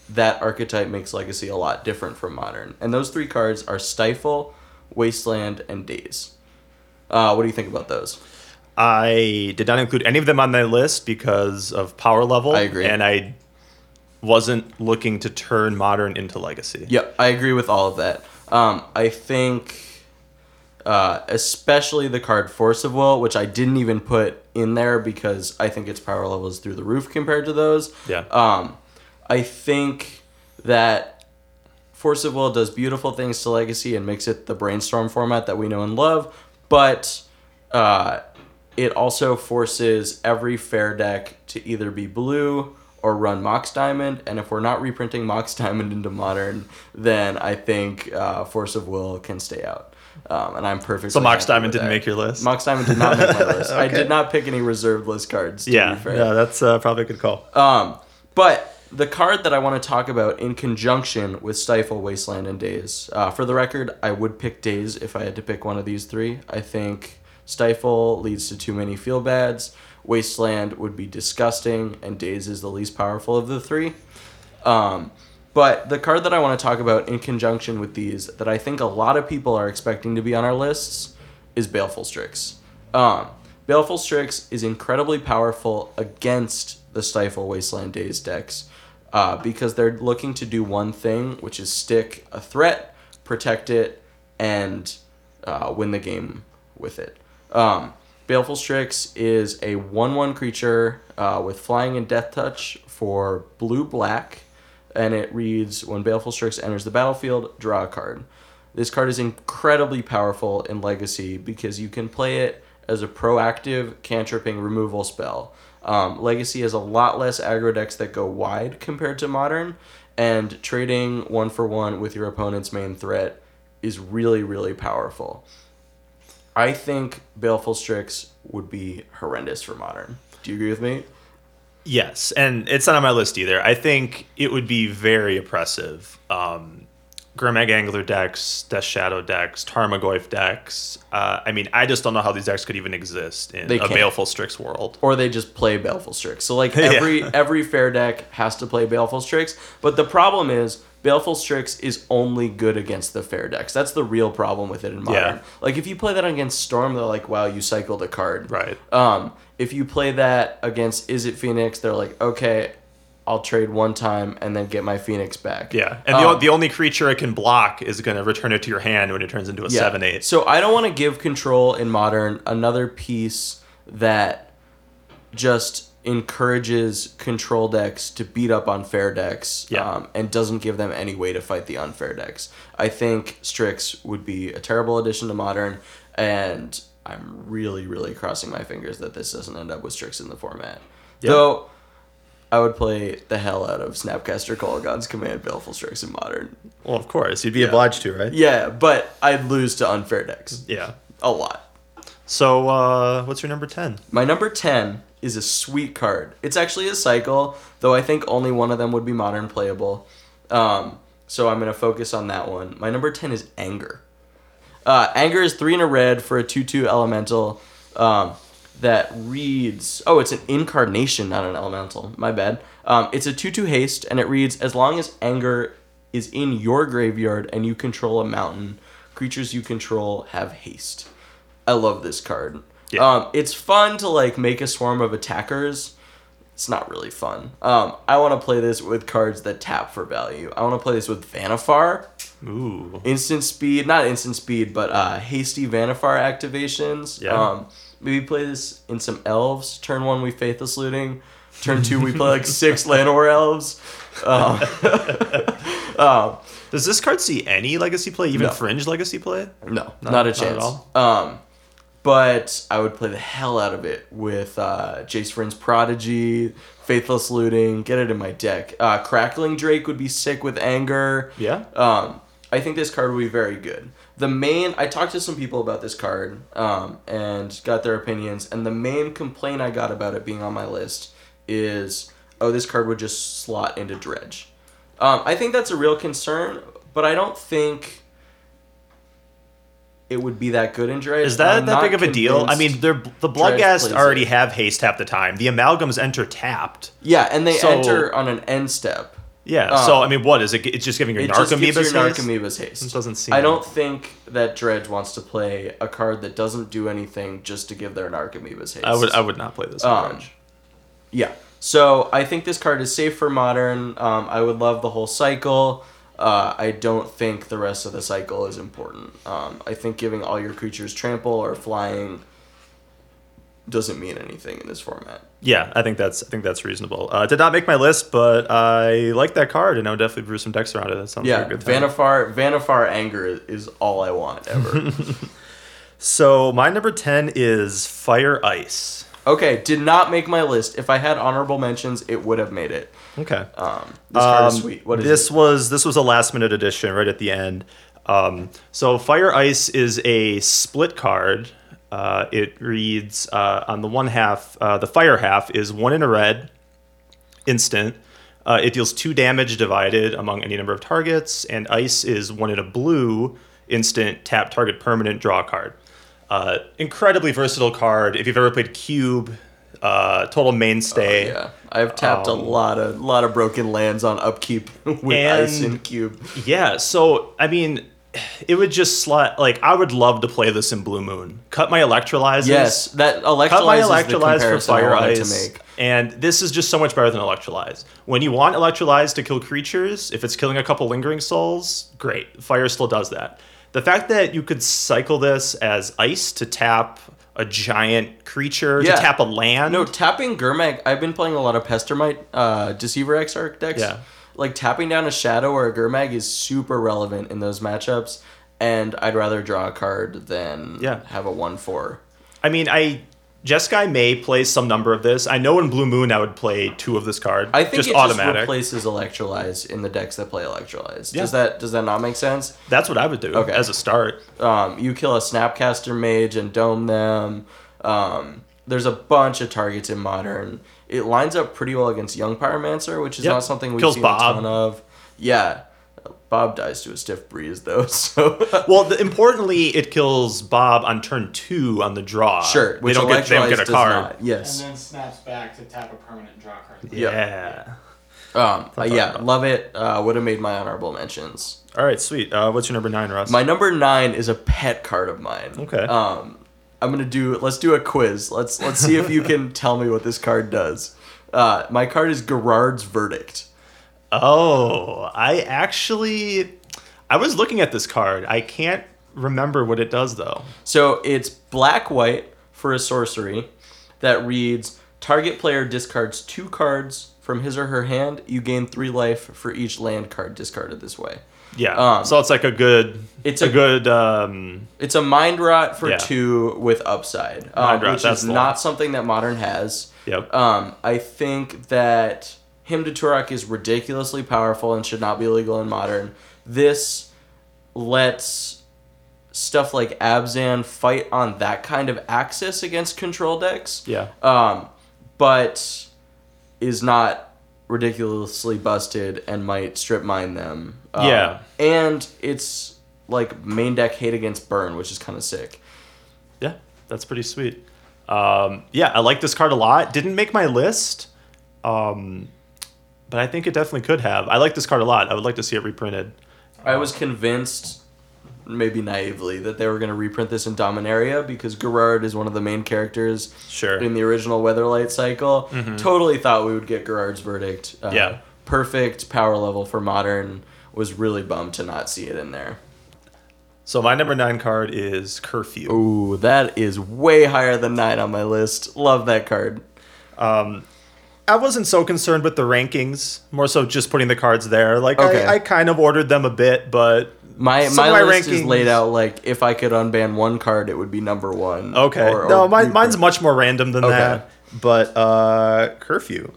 that archetype makes Legacy a lot different from Modern. And those three cards are Stifle, Wasteland, and Daze. Uh, what do you think about those? I did not include any of them on my list because of power level. I agree. And I wasn't looking to turn modern into legacy. Yep, I agree with all of that. Um, I think, uh, especially the card Force of Will, which I didn't even put in there because I think its power level is through the roof compared to those. Yeah. Um, I think that Force of Will does beautiful things to Legacy and makes it the brainstorm format that we know and love, but uh, it also forces every fair deck to either be blue or run Mox Diamond, and if we're not reprinting Mox Diamond into Modern, then I think uh, Force of Will can stay out. Um, and I'm perfect. So Mox Diamond didn't that. make your list? Mox Diamond did not make my *laughs* list. I did not pick any reserved list cards. To Yeah, be fair. yeah, that's uh, probably a good call. Um, but the card that I want to talk about in conjunction with Stifle, Wasteland, and Daze. Uh, for the record, I would pick Daze if I had to pick one of these three. I think Stifle leads to too many feel bads. Wasteland would be disgusting, and Daze is the least powerful of the three. Um, but the card that I want to talk about in conjunction with these, that I think a lot of people are expecting to be on our lists, is Baleful Strix. Um, Baleful Strix is incredibly powerful against the Stifle Wasteland Daze decks uh, because they're looking to do one thing, which is stick a threat, protect it, and uh, win the game with it. Um, Baleful Strix is a 1 1 creature uh, with flying and death touch for blue black, and it reads When Baleful Strix enters the battlefield, draw a card. This card is incredibly powerful in Legacy because you can play it as a proactive cantripping removal spell. Um, Legacy has a lot less aggro decks that go wide compared to Modern, and trading one for one with your opponent's main threat is really, really powerful. I think Baleful Strix would be horrendous for Modern. Do you agree with me? Yes, and it's not on my list either. I think it would be very oppressive. Um, Gurmag Angler decks, Death Shadow decks, Tarmogoyf decks. Uh, I mean, I just don't know how these decks could even exist in They a can't. Baleful Strix world. or they just play Baleful Strix. So like *laughs* Yeah. every every fair deck has to play Baleful Strix, but the problem is Baleful Strix is only good against the fair decks. That's the real problem with it in modern. Yeah. Like if you play that against Storm, they're like, "Wow, you cycled a card." Right. Um, if you play that against Izzet Phoenix, they're like, "Okay, I'll trade one time and then get my Phoenix back." Yeah, and the, Um, the only creature it can block is going to return it to your hand when it turns into a Yeah. seven eight. So I don't want to give control in modern another piece that just encourages control decks to beat up on fair decks Yeah. um, and doesn't give them any way to fight the unfair decks. I think Strix would be a terrible addition to Modern, and I'm really, really crossing my fingers that this doesn't end up with Strix in the format. Yeah. Though, I would play the hell out of Snapcaster Kolaghan's Command Baleful Strix in Modern. Well, of course, you'd be Yeah. obliged to, right? Yeah, but I'd lose to unfair decks. Yeah. A lot. So, uh, what's your number ten? My number 10 is a sweet card. It's actually a cycle, though I think only one of them would be modern playable. Um, so I'm going to focus on that one. My number 10 is Anger. Uh, Anger is 3 in a red for a 2 2 elemental um, that reads. Oh, it's an incarnation, not an elemental. My bad. Um, it's a 2 2 haste, and it reads As long as Anger is in your graveyard and you control a mountain, creatures you control have haste. I love this card. Yeah. Um, it's fun to like make a swarm of attackers. It's not really fun. Um, I want to play this with cards that tap for value. I want to play this with Vannifar, Ooh. instant speed, not instant speed, but uh, hasty Vannifar activations. Yeah. Um, maybe play this in some elves. Turn one, we faithless looting. Turn two, we play like six *laughs* Llanowar elves. Um, *laughs* um, Does this card see any legacy play, even No. fringe legacy play? No, Not- a not at chance. all? Um, but I would play the hell out of it with uh, Jace Vryn's Prodigy, Faithless Looting, get it in my deck. Uh, Crackling Drake would be sick with Anger. Yeah. Um, I think this card would be very good. The main, I talked to some people about this card um, and got their opinions, and the main complaint I got about it being on my list is, oh, this card would just slot into Dredge. Um, I think that's a real concern, but I don't think it would be that good in Dredge. Is that I'm that big of a deal? I mean, they're, the Dredge Bloodghast already it. have haste half the time. The Amalgams enter tapped. yeah, and they So- enter on an end step. Yeah. Um, so I mean, what is it? It's just giving your It just gives your haste? Narcomoebas haste. It doesn't seem- I don't think that Dredge wants to play a card that doesn't do anything just to give their Narcomoebas haste. I would. I would not play this. Um, Dredge. Yeah. So I think this card is safe for modern. Um, I would love the whole cycle. Uh, I don't think the rest of the cycle is important. Um, I think giving all your creatures trample or flying doesn't mean anything in this format. Yeah, I think that's I think that's reasonable. Uh, did not make my list, but I like that card, and I would definitely brew some decks around it. That sounds Yeah, like a good. Vannifar Vannifar anger is all I want ever. *laughs* So my number ten is Fire Ice. Okay, did not make my list. If I had honorable mentions, it would have made it. Okay. Um, this card is Um, sweet. What is this it? was this was a last minute addition right at the end. Um, so Fire Ice is a split card. Uh, it reads uh, on the one half, uh, the fire half is one in a red, instant. Uh, it deals two damage divided among any number of targets, and ice is one in a blue, instant, tap target permanent, draw a card. Uh, incredibly versatile card. If you've ever played Cube, uh, total mainstay. Yeah, I've tapped Um, a lot of lot of broken lands on upkeep *laughs* with ice And- and cube. Yeah, so I mean, it would just slot like I would love to play this in Blue Moon. Cut my electrolyzers. Yes, that electrolyze Cut my electrolyze for fire ice. to make. And this is just so much better than electrolyze. When you want electrolyze to kill creatures, if it's killing a couple lingering souls, great. Fire still does that. The fact that you could cycle this as ice to tap a giant creature, Yeah. to tap a land. No, tapping Gurmag. I've been playing a lot of Pestermite, uh, Deceiver Exarch decks. Yeah. Like tapping down a Shadow or a Gurmag is super relevant in those matchups, and I'd rather draw a card than Yeah. have a one four. I mean, I Jeskai may play some number of this. I know in Blue Moon I would play two of this card. I think just it automatic. just replaces Electrolyze in the decks that play Electrolyze. Yeah. Does that does that not make sense? That's what I would do Okay. as a start. Um, you kill a Snapcaster Mage and dome them. Um, there's a bunch of targets in Modern. It lines up pretty well against Young Pyromancer, which is Yep. not something we've Kills seen Bob. a ton of. Yeah. Bob dies to a stiff breeze, though, *laughs* so... Well, the, importantly, it kills Bob on turn two on the draw. Sure, they don't get they don't get a does card. not. And then snaps back to tap a permanent draw card. Yeah. Yeah. Um, uh, yeah, love it. Uh, would have made my honorable mentions. All right, sweet. Uh, what's your number nine, Russ? My number nine is a pet card of mine. Okay. Um, I'm gonna do. Let's do a quiz. Let's let's see if you can *laughs* tell me what this card does. Uh, my card is Gerard's Verdict. Oh, I actually, I was looking at this card. I can't remember what it does though. So it's black white for a sorcery that reads target player discards two cards from his or her hand. You gain three life for each land card discarded this way. Yeah. Um, so it's like a good. it's a, a- good. Um, It's a mind rot for Yeah. two with upside, um, Mind rot, which that's is not one. something that modern has. yep. Um, I think that Hymn to Tourach is ridiculously powerful and should not be legal in modern. This lets stuff like Abzan fight on that kind of axis against control decks. yeah. Um, but is not ridiculously busted and might strip mine them. Um, Yeah. And it's like main deck hate against burn, which is kind of sick. Yeah. That's pretty sweet. Um, yeah, I like this card a lot. Didn't make my list. Um, but I think it definitely could have. I like this card a lot. I would like to see it reprinted. I was convinced, maybe naively, that they were going to reprint this in Dominaria because Gerard is one of the main characters Sure. in the original Weatherlight cycle. Totally thought we would get Gerard's verdict. Uh, Yeah. Perfect power level for modern. Was really bummed to not see it in there. So my number nine card is Curfew. Ooh, that is way higher than nine on my list. Love that card. I wasn't so concerned with the rankings, more so just putting the cards there. Like Okay. I, I kind of ordered them a bit, but My my, my list is laid out like if I could unban one card, it would be number one. okay. Or- or no, reprint. mine's much more random than Okay. that. But uh, Curfew.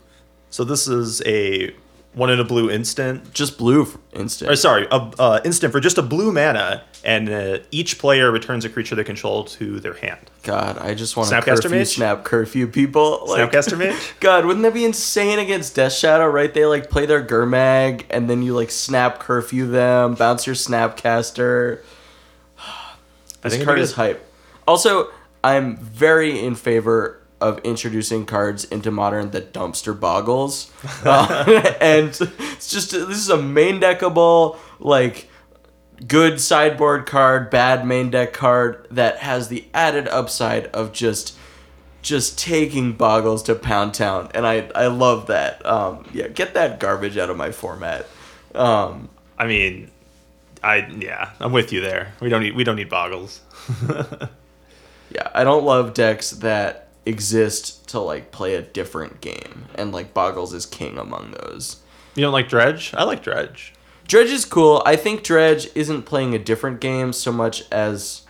So this is a one in a blue instant. just blue instant. Or sorry, a uh, instant for just a blue mana, and uh, each player returns a creature they control to their hand. God, I just want to Snapcaster curfew Mage? snap curfew people. Like, Snapcaster Mage? *laughs* God, wouldn't that be insane against Death Shadow? Right? They like play their Gurmag, and then you like snap curfew them, bounce your Snapcaster. *sighs* This card is hype. Also, I'm very in favor of introducing cards into modern that dumpster boggles, *laughs* Uh, *laughs* and it's just this is a main deckable like good sideboard card, bad main deck card that has the added upside of just just taking boggles to pound town, and I I love that. Um, yeah, get that garbage out of my format. Um, I mean, I yeah, I'm with you there. We don't need we don't need boggles. *laughs* Yeah, I don't love decks that exist to like play a different game, and like Boggles is king among those. You don't like Dredge? I like Dredge. Dredge is cool. I think Dredge isn't playing a different game so much as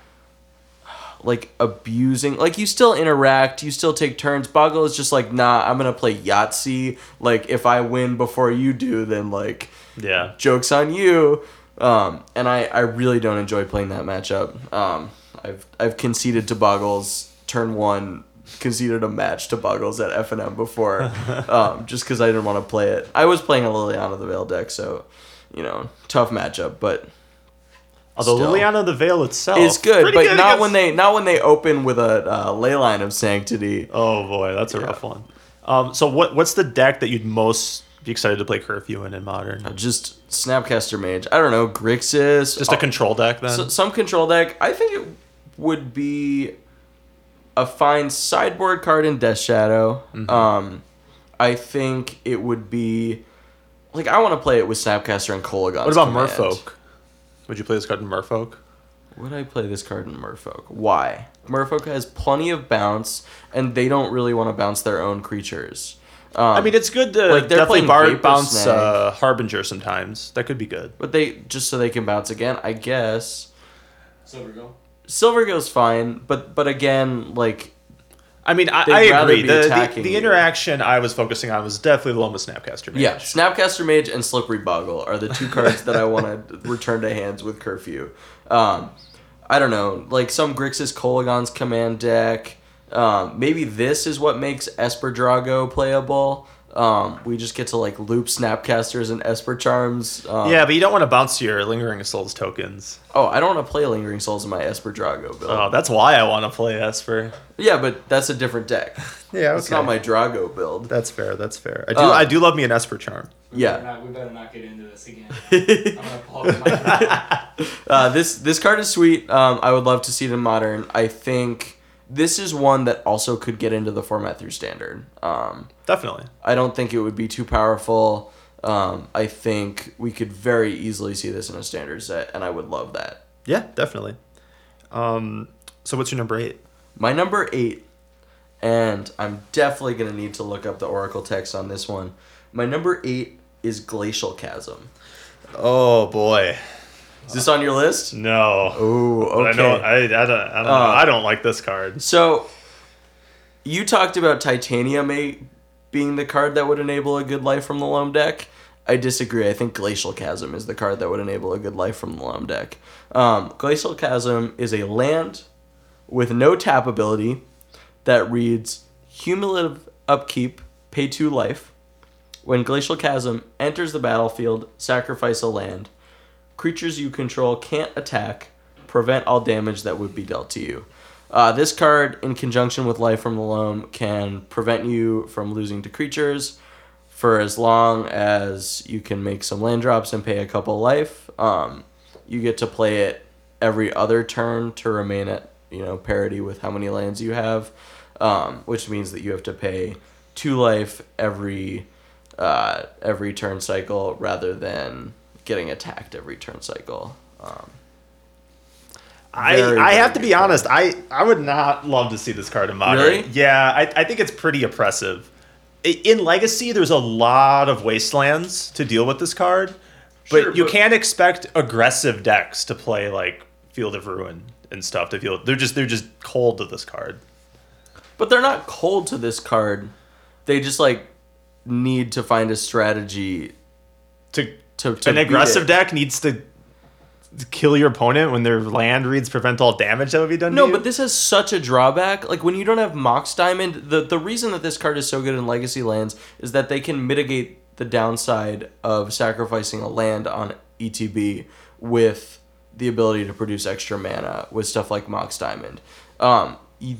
like abusing. Like you still interact, you still take turns. Boggle is just like, nah, I'm gonna play Yahtzee. Like if I win before you do, then like Yeah. jokes on you. Um, and I, I really don't enjoy playing that matchup. Um, I've I've conceded to Boggles turn one, conceded a match to Boggles at FNM before, *laughs* um, just because I didn't want to play it. I was playing a Liliana the Veil deck, so you know, tough matchup, but Although Still. Liliana the Veil itself is good. But not against- when they not when they open with a uh, leyline of sanctity. Oh boy, that's a Yeah. rough one. Um, so what what's the deck that you'd most be excited to play Curfew in in Modern? Just Snapcaster Mage. I don't know Grixis. Just a Oh, control deck then. So, some control deck. I think it would be a fine sideboard card in Death Shadow. Mm-hmm. Um, I think it would be like I want to play it with Snapcaster and Kolaghan. what about Merfolk? Would you play this card in Merfolk? Would I play this card in Merfolk? Why? Merfolk has plenty of bounce, and they don't really want to bounce their own creatures. Um, I mean, it's good to like, they're definitely playing bar- bounce uh, Harbinger sometimes. That could be good. but they just so they can bounce again. I guess Silvergill. Silver goes fine, but but again, like I mean, I, I agree. The, the, the you. interaction I was focusing on was definitely the one with Snapcaster Mage. Yeah, Snapcaster Mage and Slippery Boggle are the two cards that I want to *laughs* return to hands with Curfew. Um, I don't know, like some Grixis Kolaghan's command deck. Um, maybe this is what makes Esper Drago playable. Um, we just get to like loop Snapcasters and Esper Charms. Um, Yeah, but you don't want to bounce your Lingering Souls tokens. Oh, I don't want to play Lingering Souls in my Esper Drago build. Oh, that's why I want to play Esper. yeah, but that's a different deck. *laughs* Yeah, It's not my Drago build. That's fair. That's fair. I do. Uh, I do love me an Esper charm. We Yeah. Better not, we better not get into this again. *laughs* I'm gonna pull my. *laughs* Uh, this this card is sweet. Um, I would love to see it in modern. I think this is one that also could get into the format through standard. Um, Definitely. I don't think it would be too powerful. Um, I think we could very easily see this in a standard set, and I would love that. Yeah, definitely. Um. So what's your number eight? My number eight, and I'm definitely gonna need to look up the Oracle text on this one. My number eight is Glacial Chasm. Oh boy, Is this on your list? no. Oh, But I don't. I, I don't. I don't know. Uh, I don't like this card. So, you talked about Titania a- being the card that would enable a good life from the loam deck. I disagree. I think Glacial Chasm is the card that would enable a good life from the loam deck. Um, Glacial Chasm is a land with no tap ability that reads cumulative upkeep, pay two life. When Glacial Chasm enters the battlefield, sacrifice a land. Creatures you control can't attack, prevent all damage that would be dealt to you. Uh, this card, in conjunction with Life from the Loam, can prevent you from losing to creatures for as long as you can make some land drops and pay a couple life. Um, you get to play it every other turn to remain at you know parity with how many lands you have, um, which means that you have to pay two life every uh, every turn cycle rather than getting attacked every turn cycle. Um, I, Very, I very have to be card. honest. I, I would not love to see this card in modern. Really? Yeah, I, I think it's pretty oppressive. In Legacy, there's a lot of wastelands to deal with this card, but Sure, you but- can't expect aggressive decks to play like Field of Ruin and stuff to feel. They're just they're just cold to this card. But they're not cold to this card. They just like need to find a strategy To, to, to an aggressive deck needs to kill your opponent when their land reads prevent all damage that would be done. No, to you. but this has such a drawback. Like when you don't have Mox Diamond, the the reason that this card is so good in Legacy lands is that they can mitigate the downside of sacrificing a land on ETB with the ability to produce extra mana with stuff like Mox Diamond. Um,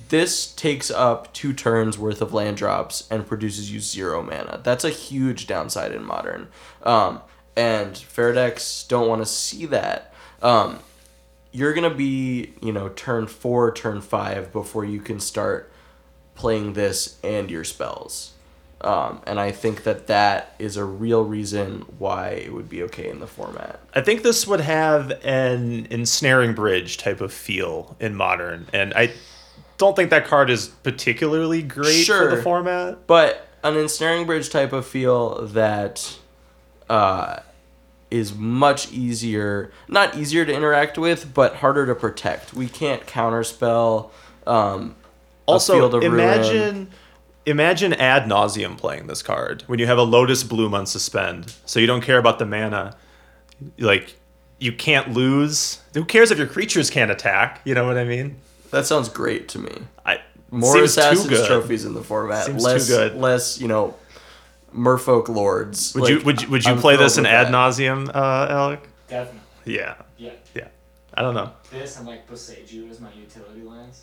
this takes up two turns worth of land drops and produces you zero mana. That's a huge downside in modern. Um, and decks don't want to see that. Um, you're gonna be you know turn four turn five before you can start playing this and your spells um, and i think that that is a real reason why it would be okay in the format I think this would have an ensnaring bridge type of feel in modern, and I don't think that card is particularly great for the format. but an ensnaring bridge type of feel that uh, is much easier not easier to interact with but harder to protect we can't counterspell um, Also, of Ruin. imagine imagine ad nauseam playing this card when you have a Lotus Bloom on suspend, so you don't care about the mana. Like you can't lose. Who cares if your creatures can't attack? You know what I mean? that sounds great to me I more seems assassins trophies in the format Seems less less you know merfolk lords Would you would you, would you I'm play this in ad nauseam, uh, Alec? Definitely. Yeah, Yeah. yeah. I don't know. This and like Boseiju as my utility lands.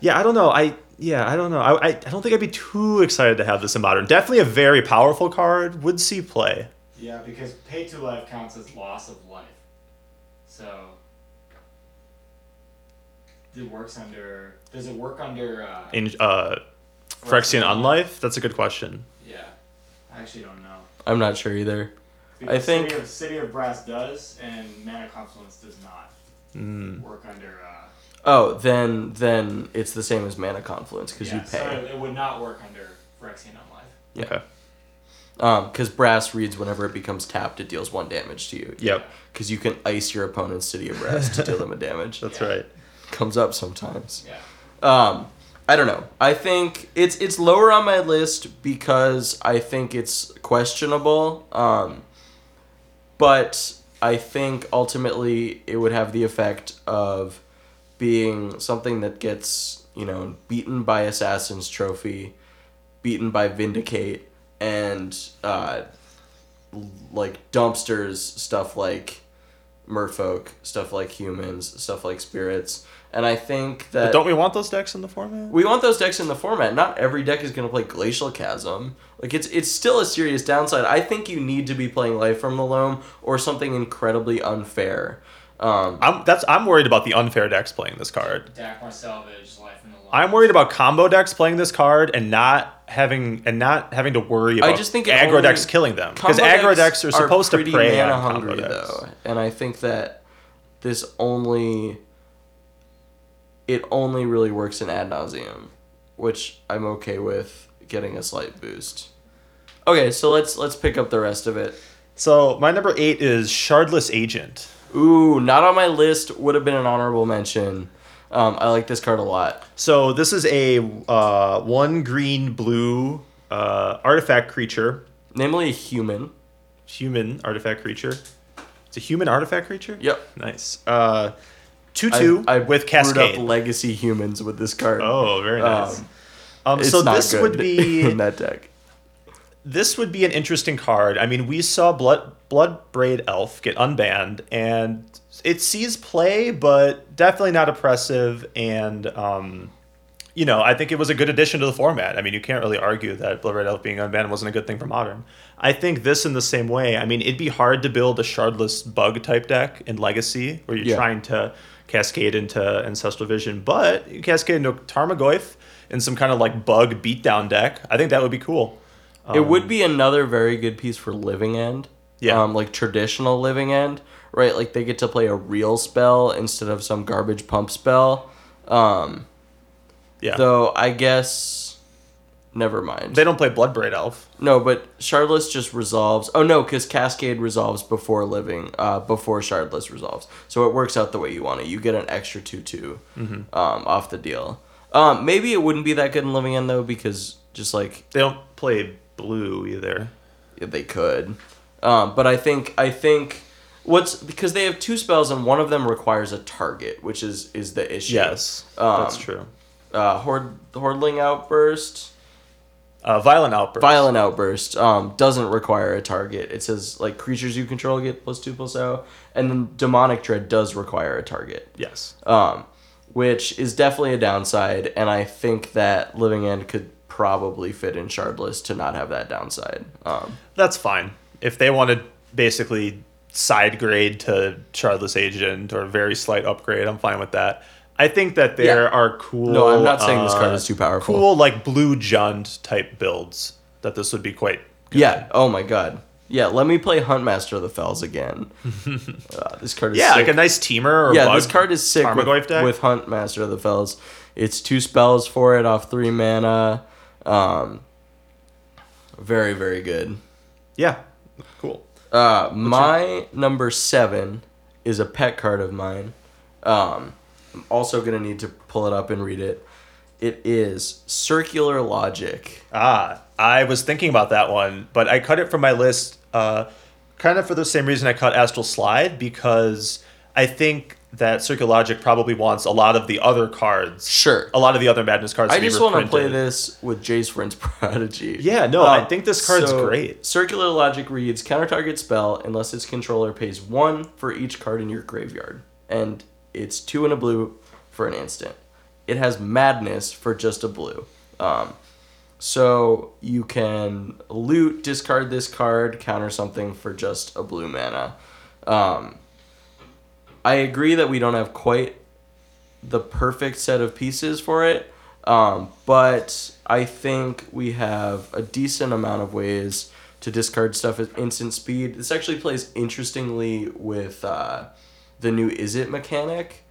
Yeah, I don't know. I yeah, I don't know. I, I I don't think I'd be too excited to have this in modern. Definitely a very powerful card. Would see play. Yeah, because pay to life counts as loss of life. So it works under. Does it work under? Uh, In uh, Phyrexian Unlife. That's a good question. Yeah, I actually don't know. i'm not sure either Because think- City of, City of Brass does, and Mana Confluence does not Mm. work under. Uh, oh then then it's the same as mana confluence because yeah, you pay So it would not work under Phyrexian Unlife. Yeah. Okay. um because brass reads whenever it becomes tapped it deals one damage to you Yep. because you can ice your opponent's city of brass to deal them a *laughs* damage That's Yeah. right. comes up sometimes Yeah. Um, I don't know. I think it's it's lower on my list because I think it's questionable. Um, but I think ultimately it would have the effect of being something that gets you know beaten by Assassin's Trophy, beaten by Vindicate, and uh, like dumpsters stuff like Merfolk, stuff like humans, stuff like spirits. And I think that But don't we want those decks in the format? we want those decks in the format. Not every deck is going to play Glacial Chasm. Like it's it's still a serious downside. I think you need to be playing Life from the Loam or something incredibly unfair. Um, I'm that's I'm worried about the unfair decks playing this card. Dakmor Salvage, Life in the Loam. I'm worried about combo decks playing this card and not having and not having to worry about I just think it aggro only- decks killing them because combo aggro decks are supposed to pretty prey mana on combo hungry decks. though, and I think that this only it only really works in ad nauseam. which I'm okay with getting a slight boost. Okay, so let's let's pick up the rest of it. So my number eight is Shardless Agent. Ooh, not on my list. Would have been an honorable mention. Um, I like this card a lot. So this is a uh, one green blue uh, artifact creature, Namely, a human. human artifact creature. It's a human artifact creature. Yep. Nice. Uh, two two I, I with brewed Cascade. up legacy humans with this card. oh, very nice. Um, Um, It's so not this good would be *laughs* in that deck. this would be an interesting card. I mean, we saw Blood Blood Braid Elf get unbanned, and it sees play, but definitely not oppressive. And um, you know, I think it was a good addition to the format. I mean, you can't really argue that Bloodbraid Elf being unbanned wasn't a good thing for Modern. I think this in the same way. I mean, it'd be hard to build a shardless bug type deck in Legacy where you're Yeah. trying to cascade into Ancestral Vision, but you cascade into Tarmogoyf in some kind of like bug beatdown deck. I think that would be cool. it would be another very good piece for living end. Yeah. Um, like traditional living end, right? Like they get to play a real spell instead of some garbage pump spell. Um, Yeah. though I guess, never mind. They don't play Bloodbraid Elf. No, but Shardless just resolves. Oh no, because Cascade resolves before living, uh, before Shardless resolves. So it works out the way you want it. You get an extra two two, um, off the deal. Um, maybe it wouldn't be that good in living end though, because just like They don't play blue either. yeah, they could. Um, but I think I think what's because they have two spells and one of them requires a target, which is is the issue. Yes, Um, that's true. Uh, horde hordling outburst. Uh, Violent Outburst. Violent Outburst um, doesn't require a target. It says like creatures you control get plus two plus zero, and then Demonic Dread does require a target, Yes. um, which is definitely a downside. And I think that Living End could probably fit in Shardless to not have that downside. Um, That's fine. If they want to basically side grade to Shardless Agent or a very slight upgrade, I'm fine with that. I think that there Yeah. are cool. No, I'm not saying this card uh, is too powerful. Cool, like blue Jund type builds. That this would be quite. Good. yeah. Oh my god. Yeah. Let me play Huntmaster of the Fells again. *laughs* uh, this card is Yeah, sick. like a nice Temur. Or yeah, this card is sick with, with Huntmaster of the Fells. It's two spells for it off three mana. Um, very very good. yeah, cool. Uh, my number seven is a pet card of mine. Um, I'm also gonna need to pull it up and read it. It is Circular Logic. Ah, I was thinking about that one, but I cut it from my list, uh, kind of for the same reason I cut Astral Slide because I think that Circular Logic probably wants a lot of the other cards, Sure. a lot of the other Madness cards. I to just want to play this with Jace Vryn's *laughs* Prodigy. Yeah, no, I Um, think this card's so, great. Circular Logic reads counter target spell unless its controller pays one for each card in your graveyard, and it's two and a blue for an instant. It has Madness for just a blue. Um, so you can loot, discard this card, counter something for just a blue mana. Um, I agree that we don't have quite the perfect set of pieces for it, um, but I think we have a decent amount of ways to discard stuff at instant speed. This actually plays interestingly with uh, the new Izzet mechanic.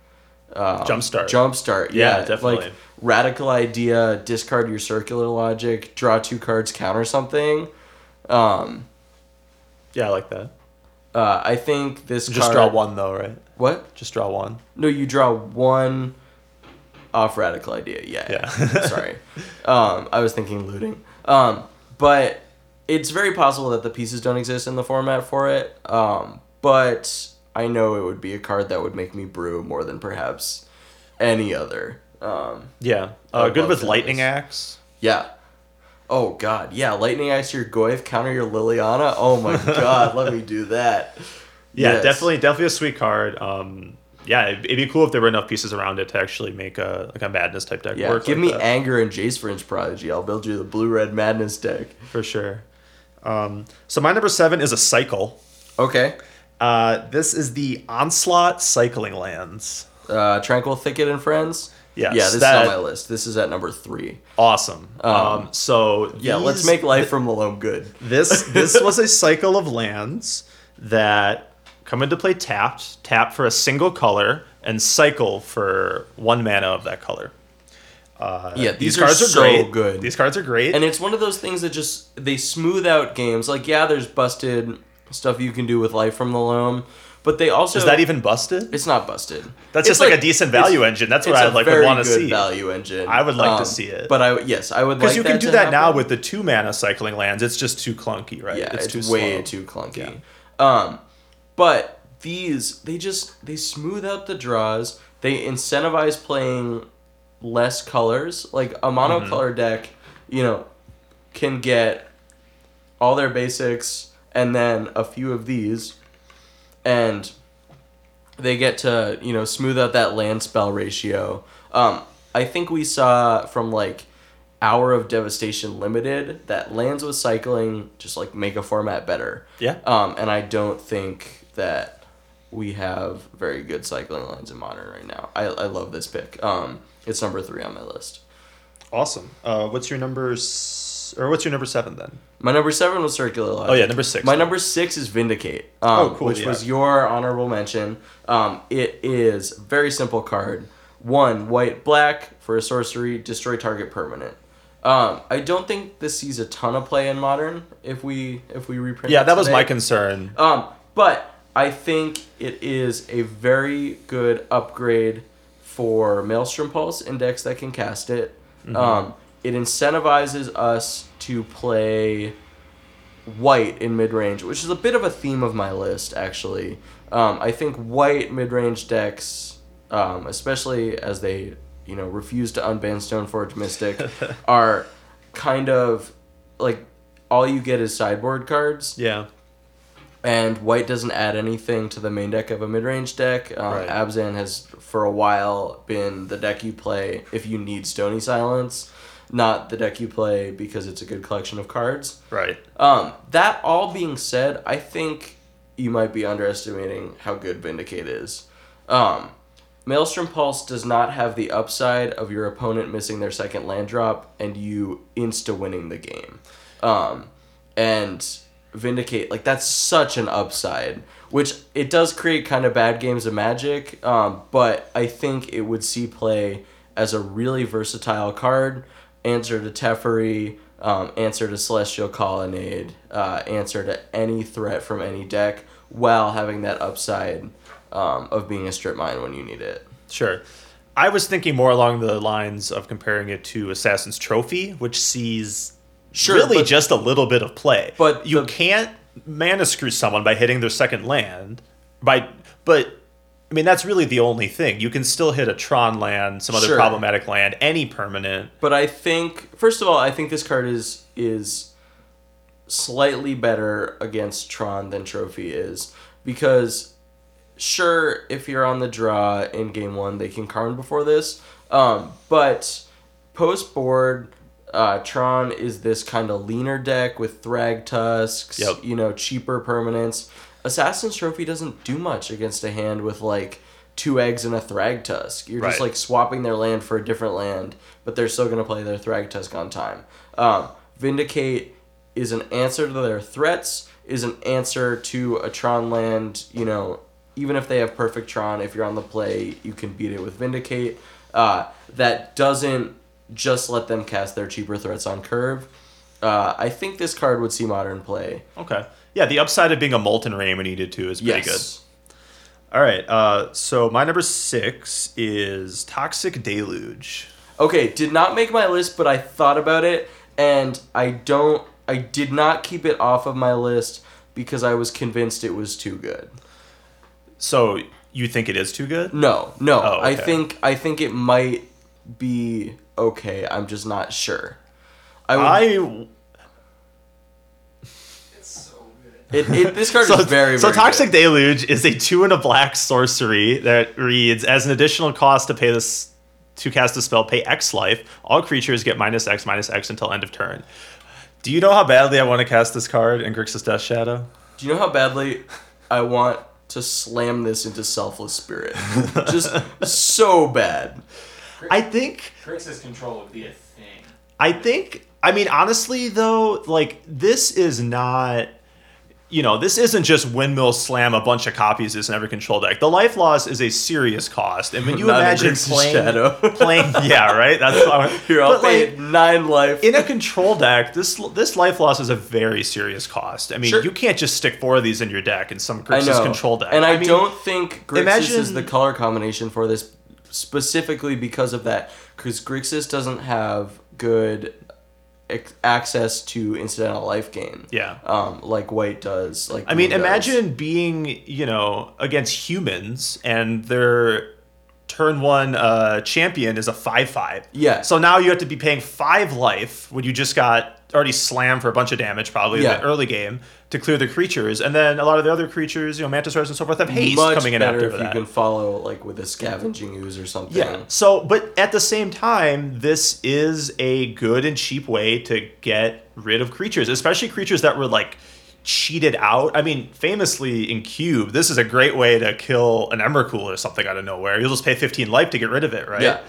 Um, Jumpstart. Jumpstart, Yeah, yeah, definitely. Like radical idea, discard your circular logic, draw two cards, counter something. Um, Yeah, I like that. uh, I think this Just card, draw one though, right? What? Just draw one. No, you draw one off radical idea. Yeah. Yeah. *laughs* Sorry. Um, I was thinking looting. Um, but it's very possible that the pieces don't exist in the format for it. Um, but I know it would be a card that would make me brew more than perhaps any other. Um, Yeah, uh, good with Lightning this. Axe. yeah. Oh God, yeah! Lightning Axe your Goyf, counter your Liliana. Oh my *laughs* God, let me do that. Yeah, Yes. definitely, definitely a sweet card. Um, yeah, it'd, it'd be cool if there were enough pieces around it to actually make a like a madness type deck Yeah, work. give like me that, anger and Jace Vryn's Prodigy. I'll build you the blue red madness deck. for sure. Um, so my number seven is a cycle. Okay. Uh, this is the Onslaught Cycling Lands. Uh, Tranquil Thicket and Friends. Yes, Yeah, this that- is on my list. This is at number three. Awesome. Um, Um, so Yeah, let's make life from Malone good. this *laughs* this was a cycle of lands that come into play tapped, tap for a single color, and cycle for one mana of that color. Uh, Yeah, these cards are so great. good. These cards are great. and it's one of those things that just they smooth out games. Like yeah, there's busted stuff you can do with Life from the Loam, but they also is that even busted? It's not busted. That's It's just like, a decent value engine. That's what I like would want to good see. Value engine. Um, I would like to see it. But I yes, I would Because like you can do that now with the two mana cycling lands. It's just too clunky, right? yeah, it's, too way slow. too clunky. Um, but these they just they smooth out the draws. They incentivize playing less colors. Like a monocolor Mm-hmm. deck, you know, can get all their basics and then a few of these, and they get to you know smooth out that land spell ratio. Um, I think we saw from like Hour of Devastation Limited that lands with cycling just like make a format better. Yeah. Um, and I don't think that we have very good cycling lands in modern right now. I, I love this pick. Um, it's number three on my list. Awesome. Uh, what's your number? S- or what's your number seven then? My number seven was Circular Logic. Oh yeah, number six. My number six is Vindicate. Um, Oh, cool, Which yeah. was your honorable mention. Um, it is a very simple card. One white black for a sorcery, destroy target permanent. Um, I don't think this sees a ton of play in modern. If we if we reprint. Yeah, that was today. my concern. Um, but I think it is a very good upgrade for Maelstrom Pulse index that can cast it. Um, it incentivizes us to play white in mid range, which is a bit of a theme of my list, actually. Um, I think white mid range decks, um, especially as they you know refuse to unban Stoneforge Mystic, *laughs* are kind of like all you get is sideboard cards Yeah. and white doesn't add anything to the main deck of a mid-range deck. Um, Right. Abzan has for a while been the deck you play if you need Stony Silence, not the deck you play because it's a good collection of cards. Right. Um, that all being said, I think you might be underestimating how good Vindicate is. Um, Maelstrom Pulse does not have the upside of your opponent missing their second land drop and you insta winning the game. Um, and Vindicate, like that's such an upside, which it does create kind of bad games of Magic. Um, but I think it would see play as a really versatile card. Answer to Teferi, um, answer to Celestial Colonnade, uh, answer to any threat from any deck, while having that upside um, of being a strip mine when you need it. Sure. I was thinking more along the lines of comparing it to Assassin's Trophy, which sees Sure, really but- just a little bit of play. But you the- can't mana screw someone by hitting their second land. By but I mean that's really the only thing. You can still hit a Tron land, some other Sure. problematic land, any permanent. But I think first of all, I think this card is is slightly better against Tron than Trophy is because sure if you're on the draw in game one they can Karn before this, um, but post board. Uh, Tron is this kind of leaner deck with Thrag Tusks, Yep. you know, cheaper permanents. Assassin's Trophy doesn't do much against a hand with like two eggs and a Thrag Tusk. You're just Right. like swapping their land for a different land, but they're still gonna play their Thrag Tusk on time. Um, Vindicate is an answer to their threats, is an answer to a Tron land. You know, even if they have perfect Tron, if you're on the play, you can beat it with Vindicate. Uh, that doesn't just let them cast their cheaper threats on curve. Uh, I think this card would see modern play. Okay. Yeah, the upside of being a molten rain when you needed to is pretty Yes. good. All right. Uh, so my number six is Toxic Deluge. Okay, did not make my list, but I thought about it, and I don't. I did not keep it off of my list because I was convinced it was too good. So you think it is too good? No, no. Oh, I think I think it might be okay. I'm just not sure. I, would, I It's so good. It, it this card so, is very so Toxic good. Deluge is a two and a black sorcery that reads as an additional cost to pay this to cast a spell, pay X life. All creatures get minus X minus X until end of turn. Do you know how badly I want to cast this card in Grixis Death Shadow? Do you know how badly I want to slam this into Selfless Spirit? just *laughs* so bad. I think Grixis control would be a thing. I think I mean honestly though, like this is not you know, this isn't just windmill slam a bunch of copies of this in every control deck. The life loss is a serious cost, and when you imagine playing, Shadow. *laughs* playing, yeah, right. That's *laughs* Here, I'll but, like, nine life. in a control deck, this this life loss is a very serious cost. I mean, Sure. you can't just stick four of these in your deck in some I Grixis control deck. And I, mean, don't think Grixis is the color combination for this specifically because of that. Because Grixis doesn't have good access to incidental life gain. Yeah. Um, like White does. Like I mean, does. imagine being, you know, against humans and their turn one uh, champion is a 5 5. Yeah. So now you have to be paying 5 life when you just got already slammed for a bunch of damage, probably in the early game, to clear the creatures. And then a lot of the other creatures, you know, Mantis Riders and so forth, have haste much coming in after if that. you can follow like with a scavenging ooze or something. Yeah. So, but at the same time, this is a good and cheap way to get rid of creatures, especially creatures that were like cheated out. I mean, famously in Cube, this is a great way to kill an Emrakul or something out of nowhere. You'll just pay 15 life to get rid of it, right? Yeah.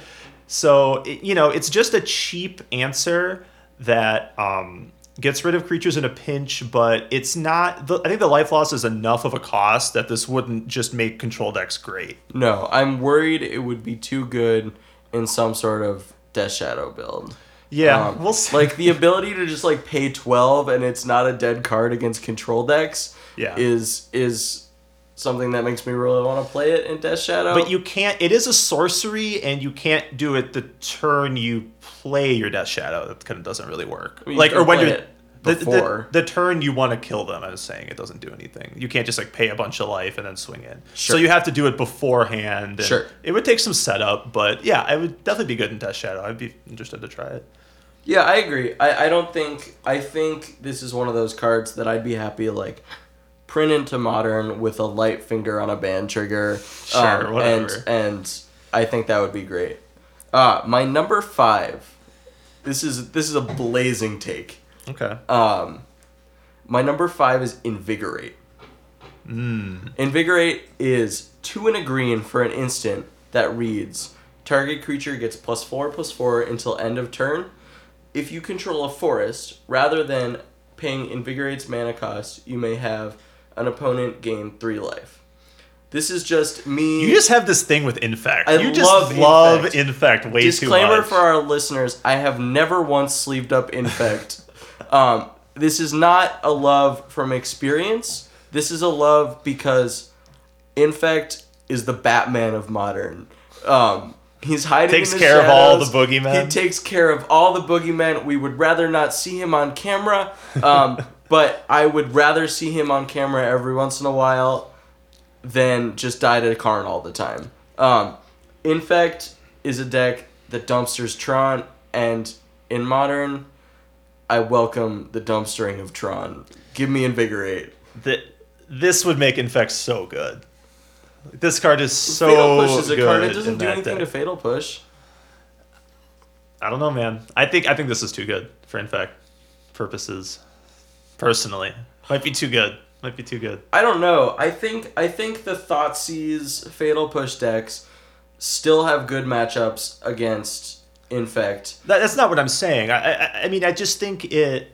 So, you know, it's just a cheap answer that um, gets rid of creatures in a pinch, but it's not. The, I think the life loss is enough of a cost that this wouldn't just make control decks great. No, I'm worried it would be too good in some sort of Death Shadow build. Yeah, Um, we'll see. Like the *laughs* ability to just like pay twelve and it's not a dead card against control decks. Yeah. Is is something that makes me really want to play it in Death Shadow. But you can't. It is a sorcery, and you can't do it the turn you play your Death Shadow. That kind of doesn't really work. mean, like, or when you're the, the, before. the turn you want to kill them. I was saying it doesn't do anything. You can't just like pay a bunch of life and then swing in. Sure. So you have to do it beforehand. and Sure. It would take some setup, but yeah, I would definitely be good in Death Shadow. I'd be interested to try it. Yeah, I agree. I, I don't think I think this is one of those cards that I'd be happy like print into modern with a light finger on a band trigger. Sure, um, whatever. And and I think that would be great. Uh my number five. This is this is a blazing take. Okay. Um my number five is invigorate. Hmm. Invigorate is two and a green for an instant that reads target creature gets plus four plus four until end of turn. If you control a forest, rather than paying Invigorate's mana cost, you may have an opponent gain three life. This is just me. You just have this thing with infect. I you just love love Infect. infect, way too much. Disclaimer for our listeners: I have never once sleeved up Infect. *laughs* um, this is not a love from experience. This is a love because Infect is the Batman of modern. Um, he's hiding. Takes in the care of all the boogeymen. He takes care of all the boogeymen. We would rather not see him on camera, um, *laughs* but I would rather see him on camera every once in a while than just die to Karn all the time. Um, Infect is a deck that dumpsters Tron, and in modern, I welcome the dumpstering of Tron. Give me Invigorate. that this would make infect so good. This card is so Fatal Push is a good card. It doesn't do anything to. Fatal Push. I don't know, man. I think I think this is too good for infect purposes. Personally, might be too good. Might be too good. I don't know. I think I think the Thoughtseize Fatal Push decks still have good matchups against Infect. That, that's not what I'm saying. I, I I mean I just think it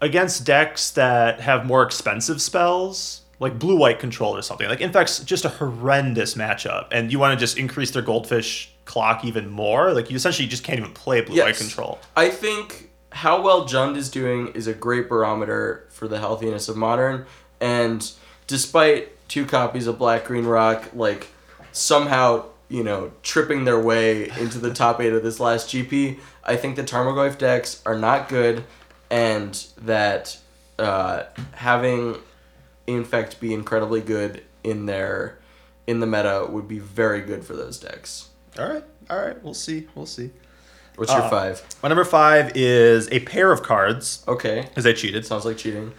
against decks that have more expensive spells like blue white control or something. Like infect's just a horrendous matchup, and you want to just increase their goldfish clock even more. Like you essentially just can't even play blue white Yes. control. I think how well Jund is doing is a great barometer for the healthiness of modern. And despite two copies of Black Green Rock, like somehow, you know, tripping their way into the top eight of this last GP, I think the Tarmogoyf decks are not good and that uh, having Infect be incredibly good in their in the meta would be very good for those decks. All right, all right. We'll see. We'll see. What's your Uh, five? My number five is a pair of cards Okay. because I cheated. Sounds like cheating.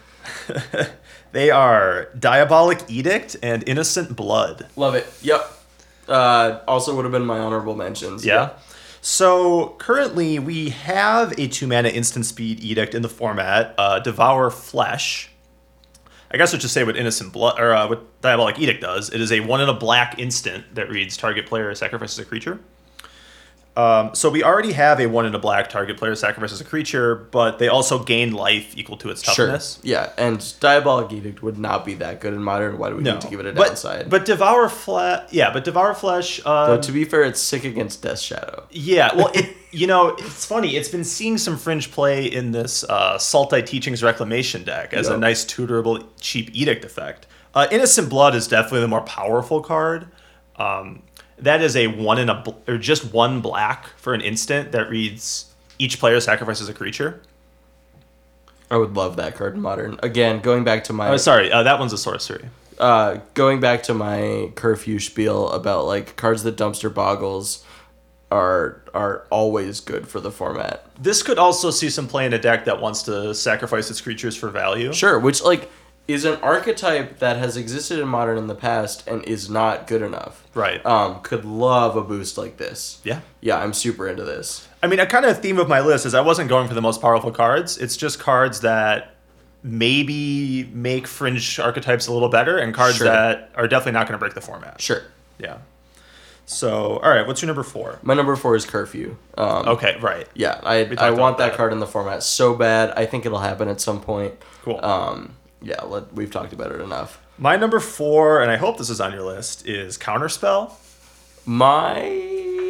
*laughs* they are Diabolic Edict and Innocent Blood. Love it. Yep. Uh, also would have been my honorable mentions. Yeah. So currently we have a two mana instant speed edict in the format, uh, Devour Flesh. I guess I'll just say what Innocent Blood or uh, what Diabolic Edict does. It is a one in a black instant that reads target player sacrifices a creature. Um, so we already have a one in a black target player sacrifices a creature, but they also gain life equal to its toughness. Sure. Yeah, and Diabolic Edict would not be that good in modern. Why do we need to give it a but, downside? But Devour Flesh, yeah, but Devour Flesh. Uh, Though, to be fair, it's sick against Death Shadow. Yeah, well, it, *laughs* you know, it's funny. It's been seeing some fringe play in this uh, Sultai Teachings Reclamation deck as a nice tutorable cheap edict effect. Uh, Innocent Blood is definitely the more powerful card. Um, that is a one in a bl- or just one black for an instant that reads each player sacrifices a creature. I would love that card in modern. Again, going back to my Oh, sorry, uh, that one's a sorcery. uh, going back to my curfew spiel about like cards that dumpster boggles are are always good for the format. This could also see some play in a deck that wants to sacrifice its creatures for value. Sure, which like is an archetype that has existed in modern in the past and is not good enough. Right. Um, could love a boost like this. Yeah. Yeah, I'm super into this. I mean, a kind of theme of my list is I wasn't going for the most powerful cards. It's just cards that maybe make fringe archetypes a little better and cards Sure. that are definitely not going to break the format. Sure. Yeah. So, all right, what's your number four? My number four is curfew. Um, Okay, right. Yeah, I, I want that that. card in the format so bad. I think it'll happen at some point. Cool. Um, yeah, let, we've talked about it enough. My number four, and I hope this is on your list, is Counterspell. My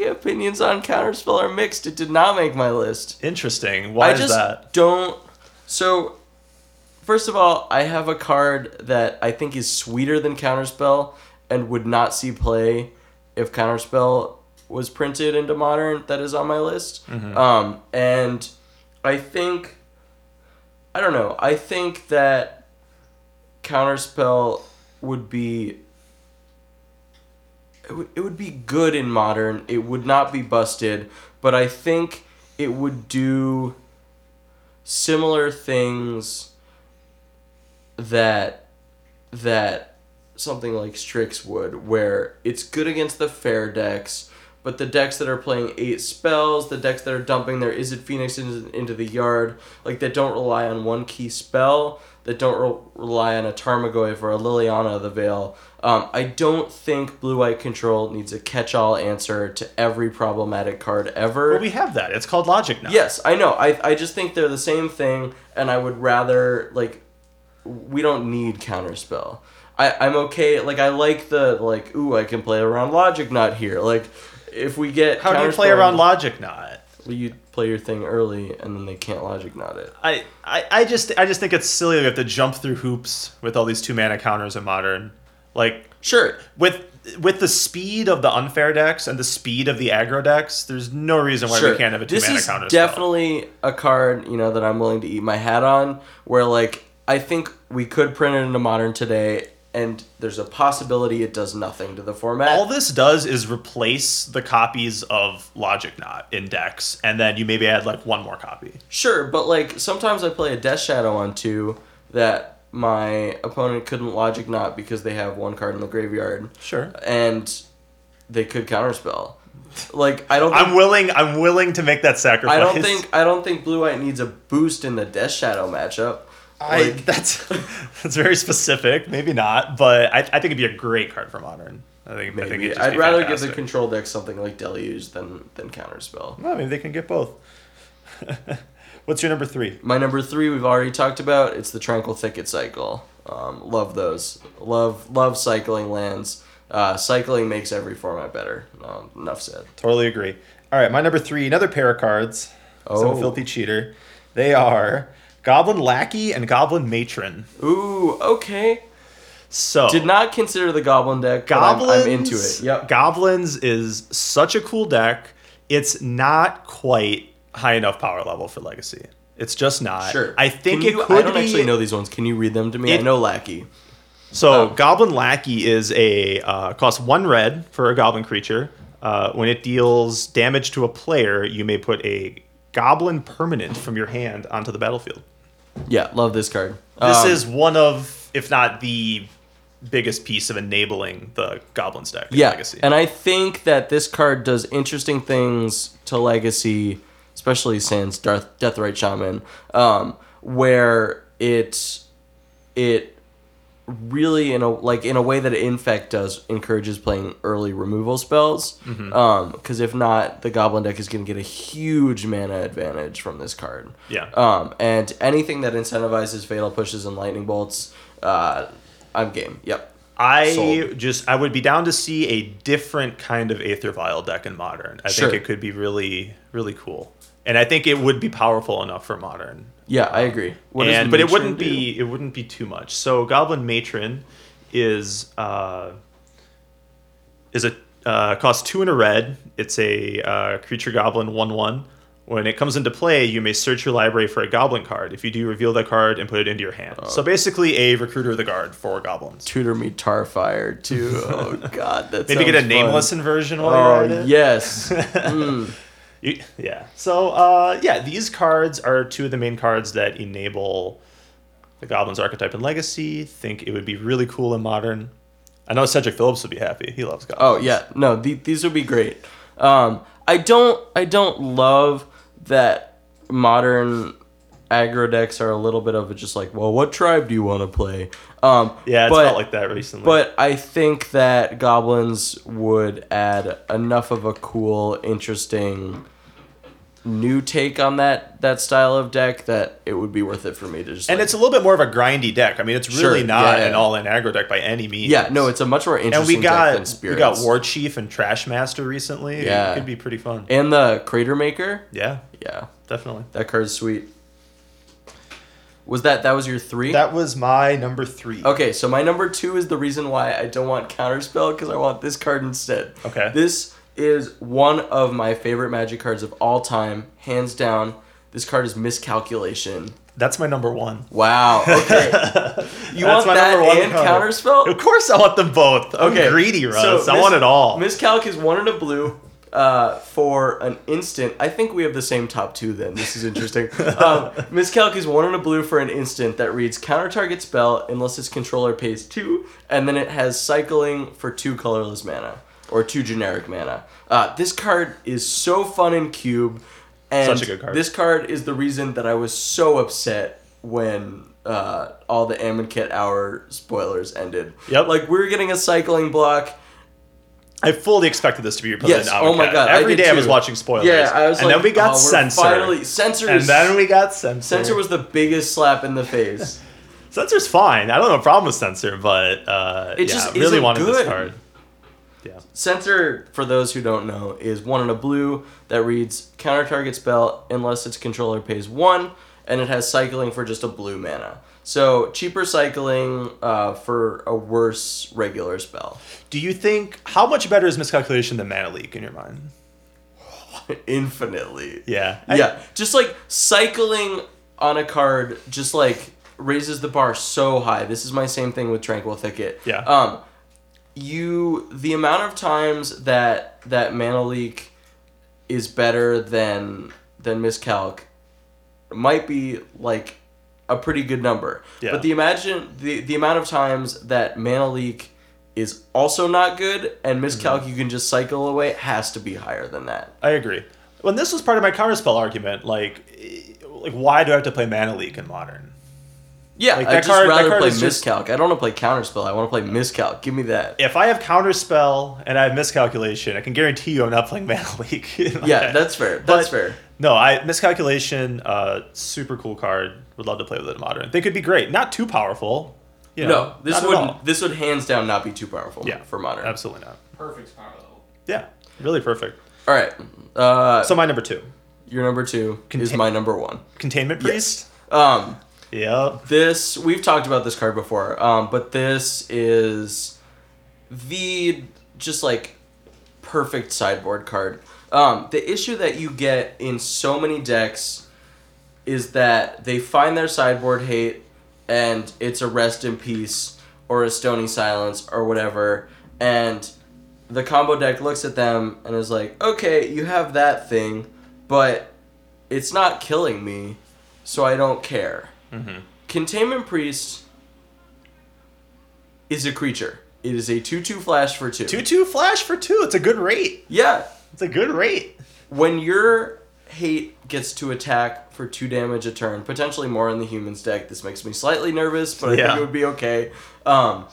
opinions on Counterspell are mixed. It did not make my list. Interesting. Why I is just that? don't. So, first of all, I have a card that I think is sweeter than Counterspell and would not see play if Counterspell was printed into Modern. That is on my list. Mm-hmm. Um, and I think, I don't know. I think that Counterspell would be. It would, it would be good in modern. It would not be busted, but I think it would do similar things that that something like Strix would, where it's good against the fair decks, but the decks that are playing eight spells, the decks that are dumping their Izzet Phoenix into, into the yard, like that don't rely on one key spell, that don't re- rely on a Tarmogoyf or a Liliana of the Veil. Um, I don't think Blue White Control needs a catch all answer to every problematic card ever. Well, we have that. It's called Logic Knot. Yes, I know. I, I just think they're the same thing, and I would rather like we don't need counterspell. I I'm okay. Like I like the like ooh I can play around Logic Knot here. Like if we get How do you play around Logic Knot? You play your thing early, and then they can't Logic Knot it. I, I, I just I just think it's silly we have to jump through hoops with all these two mana counters in modern. Like Sure. with with the speed of the unfair decks and the speed of the aggro decks, there's no reason why Sure. we can't have a two this mana is counter. spell. definitely a card you know that I'm willing to eat my hat on. Where like I think we could print it in into modern today, and there's a possibility it does nothing to the format. all this does is replace the copies of Logic Knot in decks, and then you maybe add like one more copy. Sure, but like sometimes I play a Death Shadow on two that my opponent couldn't Logic Knot because they have one card in the graveyard Sure. and they could counterspell. Like I don't think, I'm willing. I'm willing to make that sacrifice. I don't think I don't think blue white needs a boost in the Death Shadow matchup. I, Like, *laughs* that's *laughs* that's very specific. Maybe not, but I, I think it'd be a great card for modern. I think. I think it'd I'd rather give the control deck something like Deluge than than counterspell. Well, maybe they can get both. *laughs* What's your number three? My number three we've already talked about. It's the Tranquil Thicket cycle. Um, love those. Love love cycling lands. Uh, cycling makes every format better. Um, enough said. Totally agree. All right, my number three. Another pair of cards. Oh. Some filthy cheater. They are Goblin Lackey and Goblin Matron. Ooh, okay. So Did not consider the Goblin deck. but I'm- Goblins. I'm, into it. Yep. Goblins is such a cool deck. It's not quite high enough power level for Legacy. It's just not. Sure. I think Can it you- could I don't be. actually know these ones. Can you read them to me? I know Lackey. So Oh. Goblin Lackey is a uh, costs one red for a goblin creature. Uh, when it deals damage to a player, you may put a goblin permanent from your hand onto the battlefield. Yeah, love this card. This Um, is one of, if not the biggest piece of enabling the goblins deck yeah, Legacy. and I think that this card does interesting things to Legacy, especially since Darth, Deathrite Shaman, um, where it it really in a like in a way that infect does encourages playing early removal spells Mm-hmm. um because if not the goblin deck is going to get a huge mana advantage from this card Yeah. um and anything that incentivizes fatal pushes and lightning bolts uh i'm game yep I Sold. just I would be down to see a different kind of Aether Vial deck in modern. I Sure. think it could be really really cool, and I think it would be powerful enough for modern. Yeah i agree What does and but it wouldn't do? be it wouldn't be too much. So Goblin Matron is uh, is a uh, costs two in a red. It's a uh, creature goblin one one. When it comes into play, you may search your library for a goblin card. If you do, reveal that card and put it into your hand. Oh. so basically, a recruiter of the guard for goblins. tutor me tarfire too *laughs* oh god that Maybe get a fun. nameless inversion while you're at oh it. yes *laughs* Mm. Yeah. So uh, yeah, these cards are two of the main cards that enable the Goblins archetype in Legacy. Think it would be really cool in Modern. I know Cedric Phillips would be happy. He loves Goblins. Oh yeah, no, the, these would be great. Um, I don't, I don't love that modern aggro decks are a little bit of just like, well, what tribe do you want to play? Um, Yeah, it's but, felt like that recently. But I think that goblins would add enough of a cool, interesting new take on that that style of deck that it would be worth it for me to just and like- it's a little bit more of a grindy deck. I mean, it's really Sure, not yeah, yeah. an all-in aggro deck by any means. yeah, no, it's a much more interesting and we got we got War Chief and Trash Master recently. Yeah. it could be pretty fun. and the Crater Maker. yeah, Yeah, definitely. that card's sweet. Was that that was your three? That was my number three. Okay, so my number two is the reason why I don't want Counterspell because I want this card instead. Okay. This is one of my favorite Magic cards of all time, hands down. This card is Miscalculation. That's my number one. Wow. *laughs* Okay. You want my that one and card. Counterspell? Of course, I want them both. I'm Okay. greedy, Russ. So I Mis- want it all. Miscalc is one in a blue uh, for an instant. I think we have the same top two then. This is interesting. um, *laughs* Miscalc is one in a blue for an instant that reads counter target spell unless its controller pays two, and then it has cycling for two colorless mana or two generic mana. Uh, this card is so fun in cube. And Such a good card. This card is the reason that I was so upset when uh, all the Amonkhet Hour spoilers ended. Yep. Like we were getting a cycling block. I fully expected this to be your Yes. Oh my god. Every I day I was too. watching spoilers. Yeah, I was and like, then we got oh. Finally, censor. and then we got censor. censor was the biggest slap in the face. *laughs* censor's fine. I don't have a problem with censor, but uh, It yeah, just really wanted this card. Yeah. censor, for those who don't know, is one in a blue that reads counter target spell unless its controller pays one, and it has cycling for just a blue mana. So cheaper cycling uh, for a worse regular spell. Do you think how much better is miscalculation than mana leak in your mind? *laughs* Infinitely. Yeah. I- yeah, just like cycling on a card, just like raises the bar so high. This is my same thing with Tranquil Thicket. Yeah. Um, you the amount of times that that mana leak is better than than miscalc might be like a pretty good number. Yeah. But the imagine the the amount of times that mana leak is also not good and miscalc Mm-hmm. you can just cycle away has to be higher than that. I agree. When this was part of my counterspell argument, like, like why do I have to play mana leak in modern? Yeah, Like, I just card- rather play is just- miscalc. I don't want to play counterspell. I want to play miscalc. Give me that. If I have counterspell and I have miscalculation, I can guarantee you I'm not playing *laughs* mana leak. Yeah, that's fair. But- That's fair. No, I miscalculation, uh, super cool card. Would love to play with it in modern. They it'd be great. Not too powerful. You know, No, this would this would hands down not be too powerful. Yeah, for modern. Absolutely not. Perfect power level. Yeah, really perfect. All right. Uh, So my number two, your number two is my number one. containment priest. Um, Yeah. this we've talked about this card before. Um, but this is the just like perfect sideboard card. Um, the issue that you get in so many decks is that they find their sideboard hate and it's a rest in peace or a stony silence or whatever and the combo deck looks at them and is like okay you have that thing but it's not killing me so i don't care mm-hmm. containment priest is a creature it is a 2-2 flash for 2 Two two flash for two. It's a good rate. yeah It's a good rate. when you're hate gets to attack for two damage a turn, potentially more in the humans deck. This makes me slightly nervous, but I Yeah. think it would be okay. Um,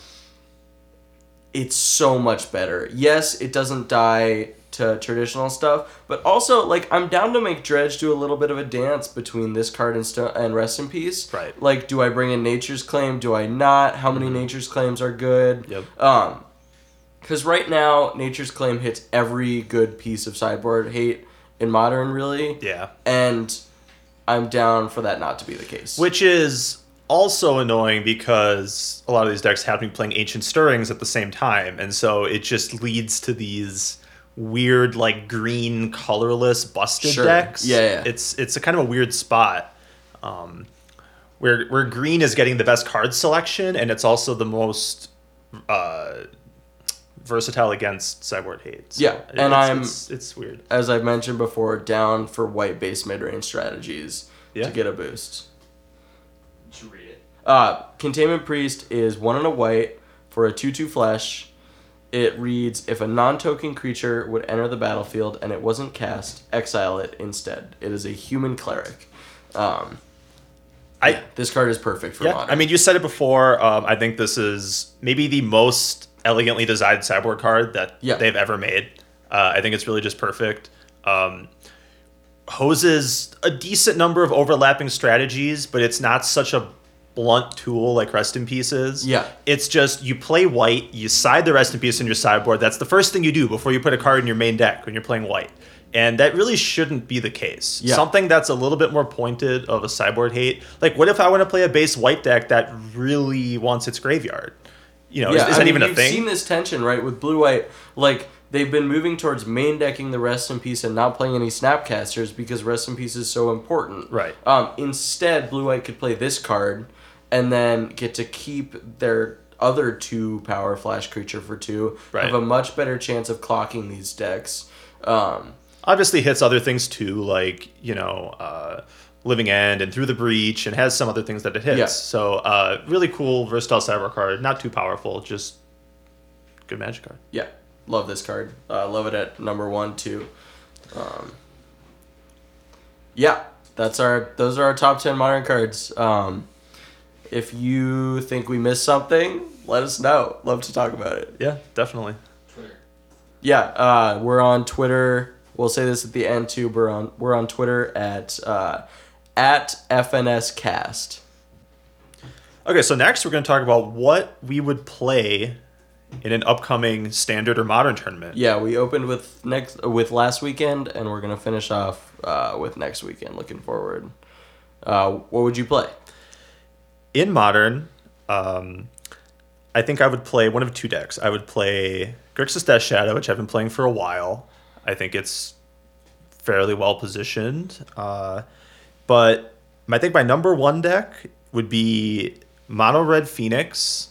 it's so much better. Yes, it doesn't die to traditional stuff, but also like I'm down to make Dredge do a little bit of a dance between this card and sto- and Rest in Peace. Right. Like, do I bring in Nature's Claim? Do I not? How many Nature's Claims are good? Yep. Um, because right now Nature's Claim hits every good piece of sideboard hate in Modern, really. Yeah. And I'm down for that not to be the case. Which is also annoying because a lot of these decks have me playing Ancient Stirrings at the same time, and so it just leads to these weird like green colorless busted Sure. decks. Yeah, yeah. It's it's a kind of a weird spot. Um, where where green is getting the best card selection and it's also the most uh, versatile against sideboard hate. So Yeah, and it's, I'm- it's, it's weird. as I've mentioned before, down for white base mid range strategies Yeah. to get a boost. Did read it? Uh, Containment Priest is one and a white for a 2 2 flesh. It reads If a non token creature would enter the battlefield and it wasn't cast, exile it instead. It is a human cleric. Um, I this card is perfect for Yeah, modern. I mean, you said it before. Um, I think this is maybe the most elegantly designed sideboard card that Yeah. they've ever made. Uh, I think it's really just perfect. Um, hoses a decent number of overlapping strategies, but it's not such a blunt tool like Rest in Pieces. Yeah. It's just you play white, you side the Rest in Peace in your sideboard. That's the first thing you do before you put a card in your main deck when you're playing white. And that really shouldn't be the case. Yeah. Something that's a little bit more pointed of a sideboard hate. Like, what if I want to play a base white deck that really wants its graveyard? You know, is, is I that mean, even a you've thing? seen this tension, right, with blue white. Like they've been moving towards main decking the rest in peace and not playing any snapcasters because rest in peace is so important. Right. Um, instead, blue white could play this card, and then get to keep their other two power flash creature for two. Right. Have a much better chance of clocking these decks. Um, Obviously, hits other things too, like you know, uh, Living End and Through the Breach, and has some other things that it hits. Yeah. So, uh, really cool, versatile sideboard card. Not too powerful, just good magic card. yeah, love this card. Uh, love it at number one too. Um, yeah, that's our. Those are our top ten modern cards. Um, if you think we missed something, let us know. Love to talk about it. Yeah, definitely. Twitter. Yeah, uh, we're on Twitter. We'll say this at the end too. We're on we're on Twitter at uh, at FNScast. Okay, so next we're going to talk about what we would play in an upcoming standard or modern tournament. Yeah, we opened with next with last weekend, and we're gonna finish off uh, with next weekend. Looking forward. Uh, what would you play? in modern, um, I think I would play one of two decks. I would play Grixis Death Shadow, which I've been playing for a while. I think it's fairly well positioned. Uh, but I think my number one deck would be Mono Red Phoenix,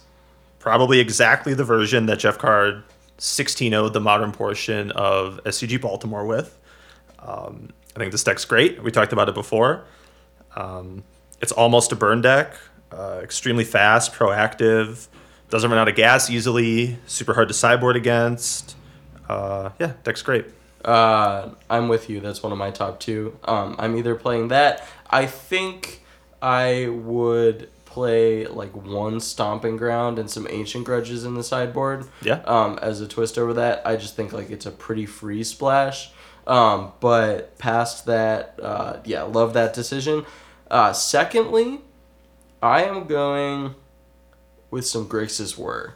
probably exactly the version that Jeff Card 16 0 the modern portion of SCG Baltimore with. Um, I think this deck's great. We talked about it before. Um, it's almost a burn deck, uh, extremely fast, proactive, doesn't run out of gas easily, super hard to sideboard against. Uh, yeah, deck's great. Uh, I'm with you. That's one of my top two. Um, I'm either playing that. I think I would play like one stomping ground and some ancient grudges in the sideboard. Yeah. Um, as a twist over that, I just think like it's a pretty free splash. Um, but past that, uh, yeah, love that decision. Uh, secondly, I am going with some Grixis Whir.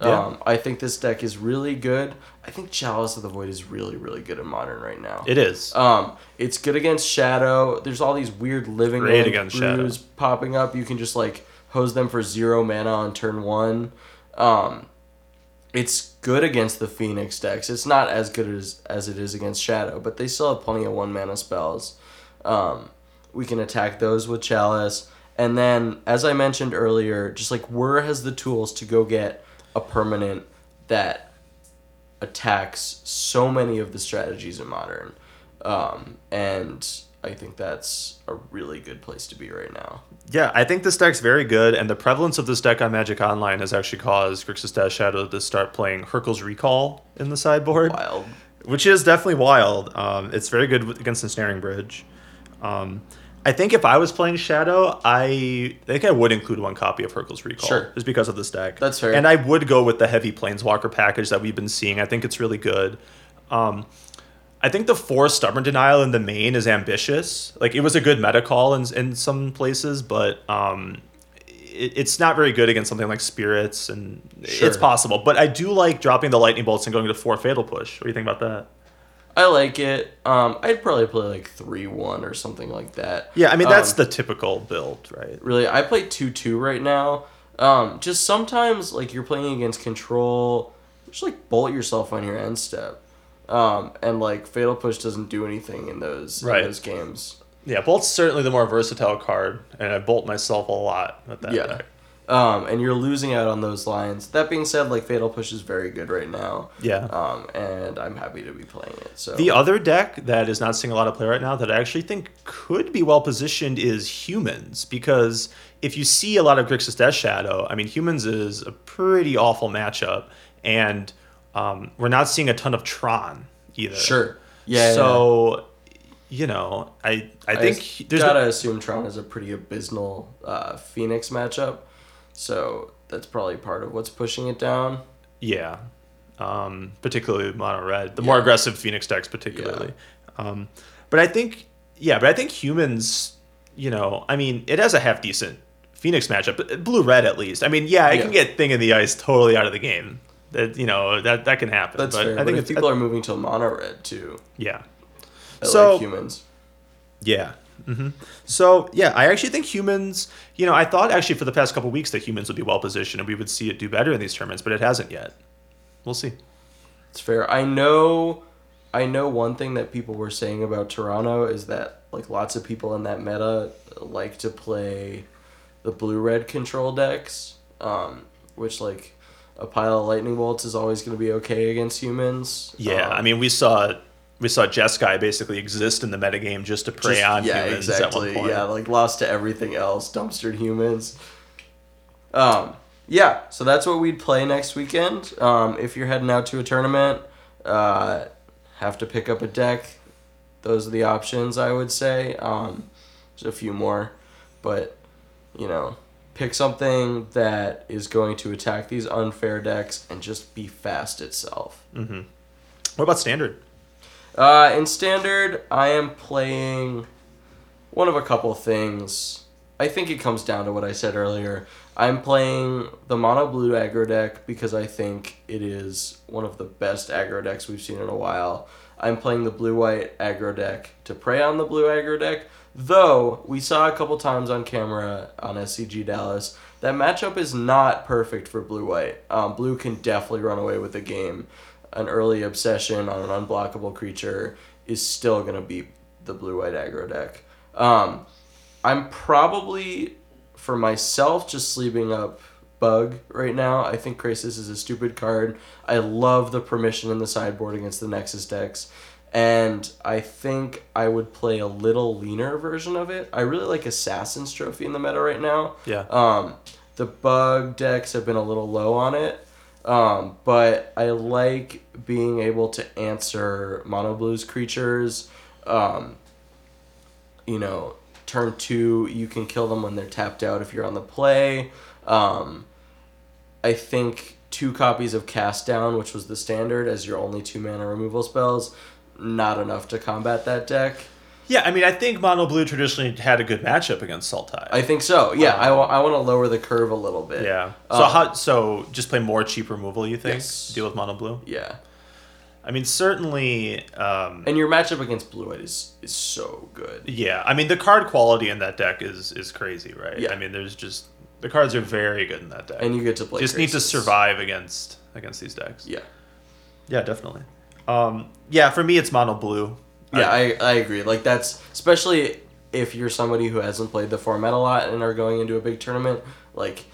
Yeah. Um, I think this deck is really good. I think Chalice of the Void is really, really good in Modern right now. It is. Um, it's good against Shadow. There's all these weird living Great against brews popping up. You can just like hose them for zero mana on turn one. Um, it's good against the Phoenix decks. It's not as good as as it is against Shadow, but they still have plenty of one mana spells. Um, we can attack those with Chalice, and then as I mentioned earlier, just like Whir has the tools to go get a permanent that attacks so many of the strategies in modern um, and i think that's a really good place to be right now yeah, I think this deck's very good, and the prevalence of this deck on Magic Online has actually caused Grixis Death Shadow to start playing Hurkyl's Recall in the sideboard. wild which is definitely wild. Um, it's very good against Ensnaring Bridge. Um, I think if I was playing Shadow, I think I would include one copy of Hurkyl's Recall. Sure. Just because of this deck. That's fair. And I would go with the heavy Planeswalker package that we've been seeing. I think it's really good. Um, I think the four Stubborn Denial in the main is ambitious. Like, it was a good meta call in, in some places, but um, it, it's not very good against something like Spirits, and Sure. it's possible. But I do like dropping the Lightning Bolts and going to four Fatal Push. What do you think about that? I like it. Um, I'd probably play like three one or something like that. Yeah, I mean that's Um, the typical build, right? really. I play two two right now. Um, just sometimes like you're playing against control, just like bolt yourself on your end step. Um, and like fatal push doesn't do anything in those Right. in those games. Yeah, Bolt's certainly the more versatile card, and I bolt myself a lot with that Yeah. deck. Um, and you're losing out on those lines. That being said, like fatal push is very good right now. Yeah. Um, and I'm happy to be playing it. So The other deck that is not seeing a lot of play right now that I actually think could be well positioned is Humans, because if you see a lot of Grixis Death Shadow, I mean, Humans is a pretty awful matchup, and um, we're not seeing a ton of Tron either. sure. Yeah. yeah. So, you know, I I I think just there's gotta assume Tron is a pretty abysmal uh, Phoenix matchup, so that's probably part of what's pushing it down. Yeah. Um, particularly mono red. The more aggressive Phoenix decks, particularly. Um, but I think, yeah, but I think humans, you know, I mean, it has a half decent Phoenix matchup, blue red at least. I mean, yeah, I can get Thing in the Ice totally out of the game. That you know that that can happen. That's but fair. I think but if people are moving to mono red too, yeah, I So- like humans. yeah. Hmm So yeah, I actually think humans. You know, I thought actually for the past couple weeks that humans would be well positioned and we would see it do better in these tournaments, but it hasn't yet. We'll see. It's fair. I know. I know one thing that people were saying about Toronto is that like lots of people in that meta like to play the blue red control decks, um, which like a pile of lightning bolts is always going to be okay against humans. Yeah, Um, I mean, we saw we saw Jeskai basically exist in the metagame just to prey Just- on yeah, humans exactly. at one point. Yeah, like lost to everything else, dumpstered humans. Um, yeah, so that's what we'd play next weekend. Um, if you're heading out to a tournament, uh, have to pick up a deck. Those are the options I would say. Um, there's a few more, but you know, pick something that is going to attack these unfair decks and just be fast itself. What about standard? Uh, in standard, I am playing one of a couple things. I think it comes down to what I said earlier. I'm playing the mono blue aggro deck because I think it is one of the best aggro decks we've seen in a while. I'm playing the blue white aggro deck to prey on the blue aggro deck, though we saw a couple times on camera on SCG Dallas that matchup is not perfect for blue white. Um, blue can definitely run away with the game an early obsession on an unblockable creature is still going to be the blue white aggro deck. Um, I'm probably, for myself, just sleeping up Bug right now. I think Krasis is a stupid card. I love the permission in the sideboard against the Nexus decks. And I think I would play a little leaner version of it. I really like Assassin's Trophy in the meta right now. Yeah. Um, the bug decks have been a little low on it. Um, but I like being able to answer mono blues creatures. Um, you know, turn two, you can kill them when they're tapped out if you're on the play. Um, I think two copies of Cast Down, which was the standard as your only two mana removal spells, not enough to combat that deck. Yeah, I mean, I think Mono Blue traditionally had a good matchup against Sultai. I think so. Yeah, I, wa- I want to lower the curve a little bit. yeah. So Um, how? So just play more cheap removal. You think? Yes. Deal with Mono Blue. Yeah. I mean, certainly. Um, And your matchup against blue white is is so good. yeah, I mean, the card quality in that deck is is crazy, right? Yeah. I mean, there's just the cards are very good in that deck. And you get to play. just need to survive against against these decks. Yeah. Yeah, definitely. Um, yeah, for me, it's Mono Blue. Yeah, I, I agree. Like that's especially if you're somebody who hasn't played the format a lot and are going into a big tournament, like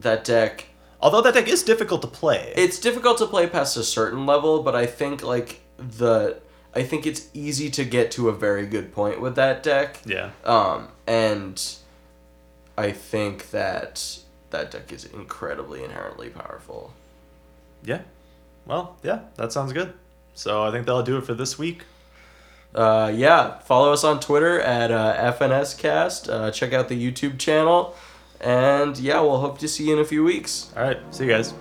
that deck Although that deck is difficult to play. it's difficult to play past a certain level, but I think like the I think it's easy to get to a very good point with that deck. yeah. Um and I think that that deck is incredibly inherently powerful. Yeah. Well, yeah, that sounds good. So I think that'll do it for this week. Uh, yeah, follow us on Twitter at uh, FNScast. Uh, check out the YouTube channel. And yeah, we'll hope to see you in a few weeks. All right. See you guys.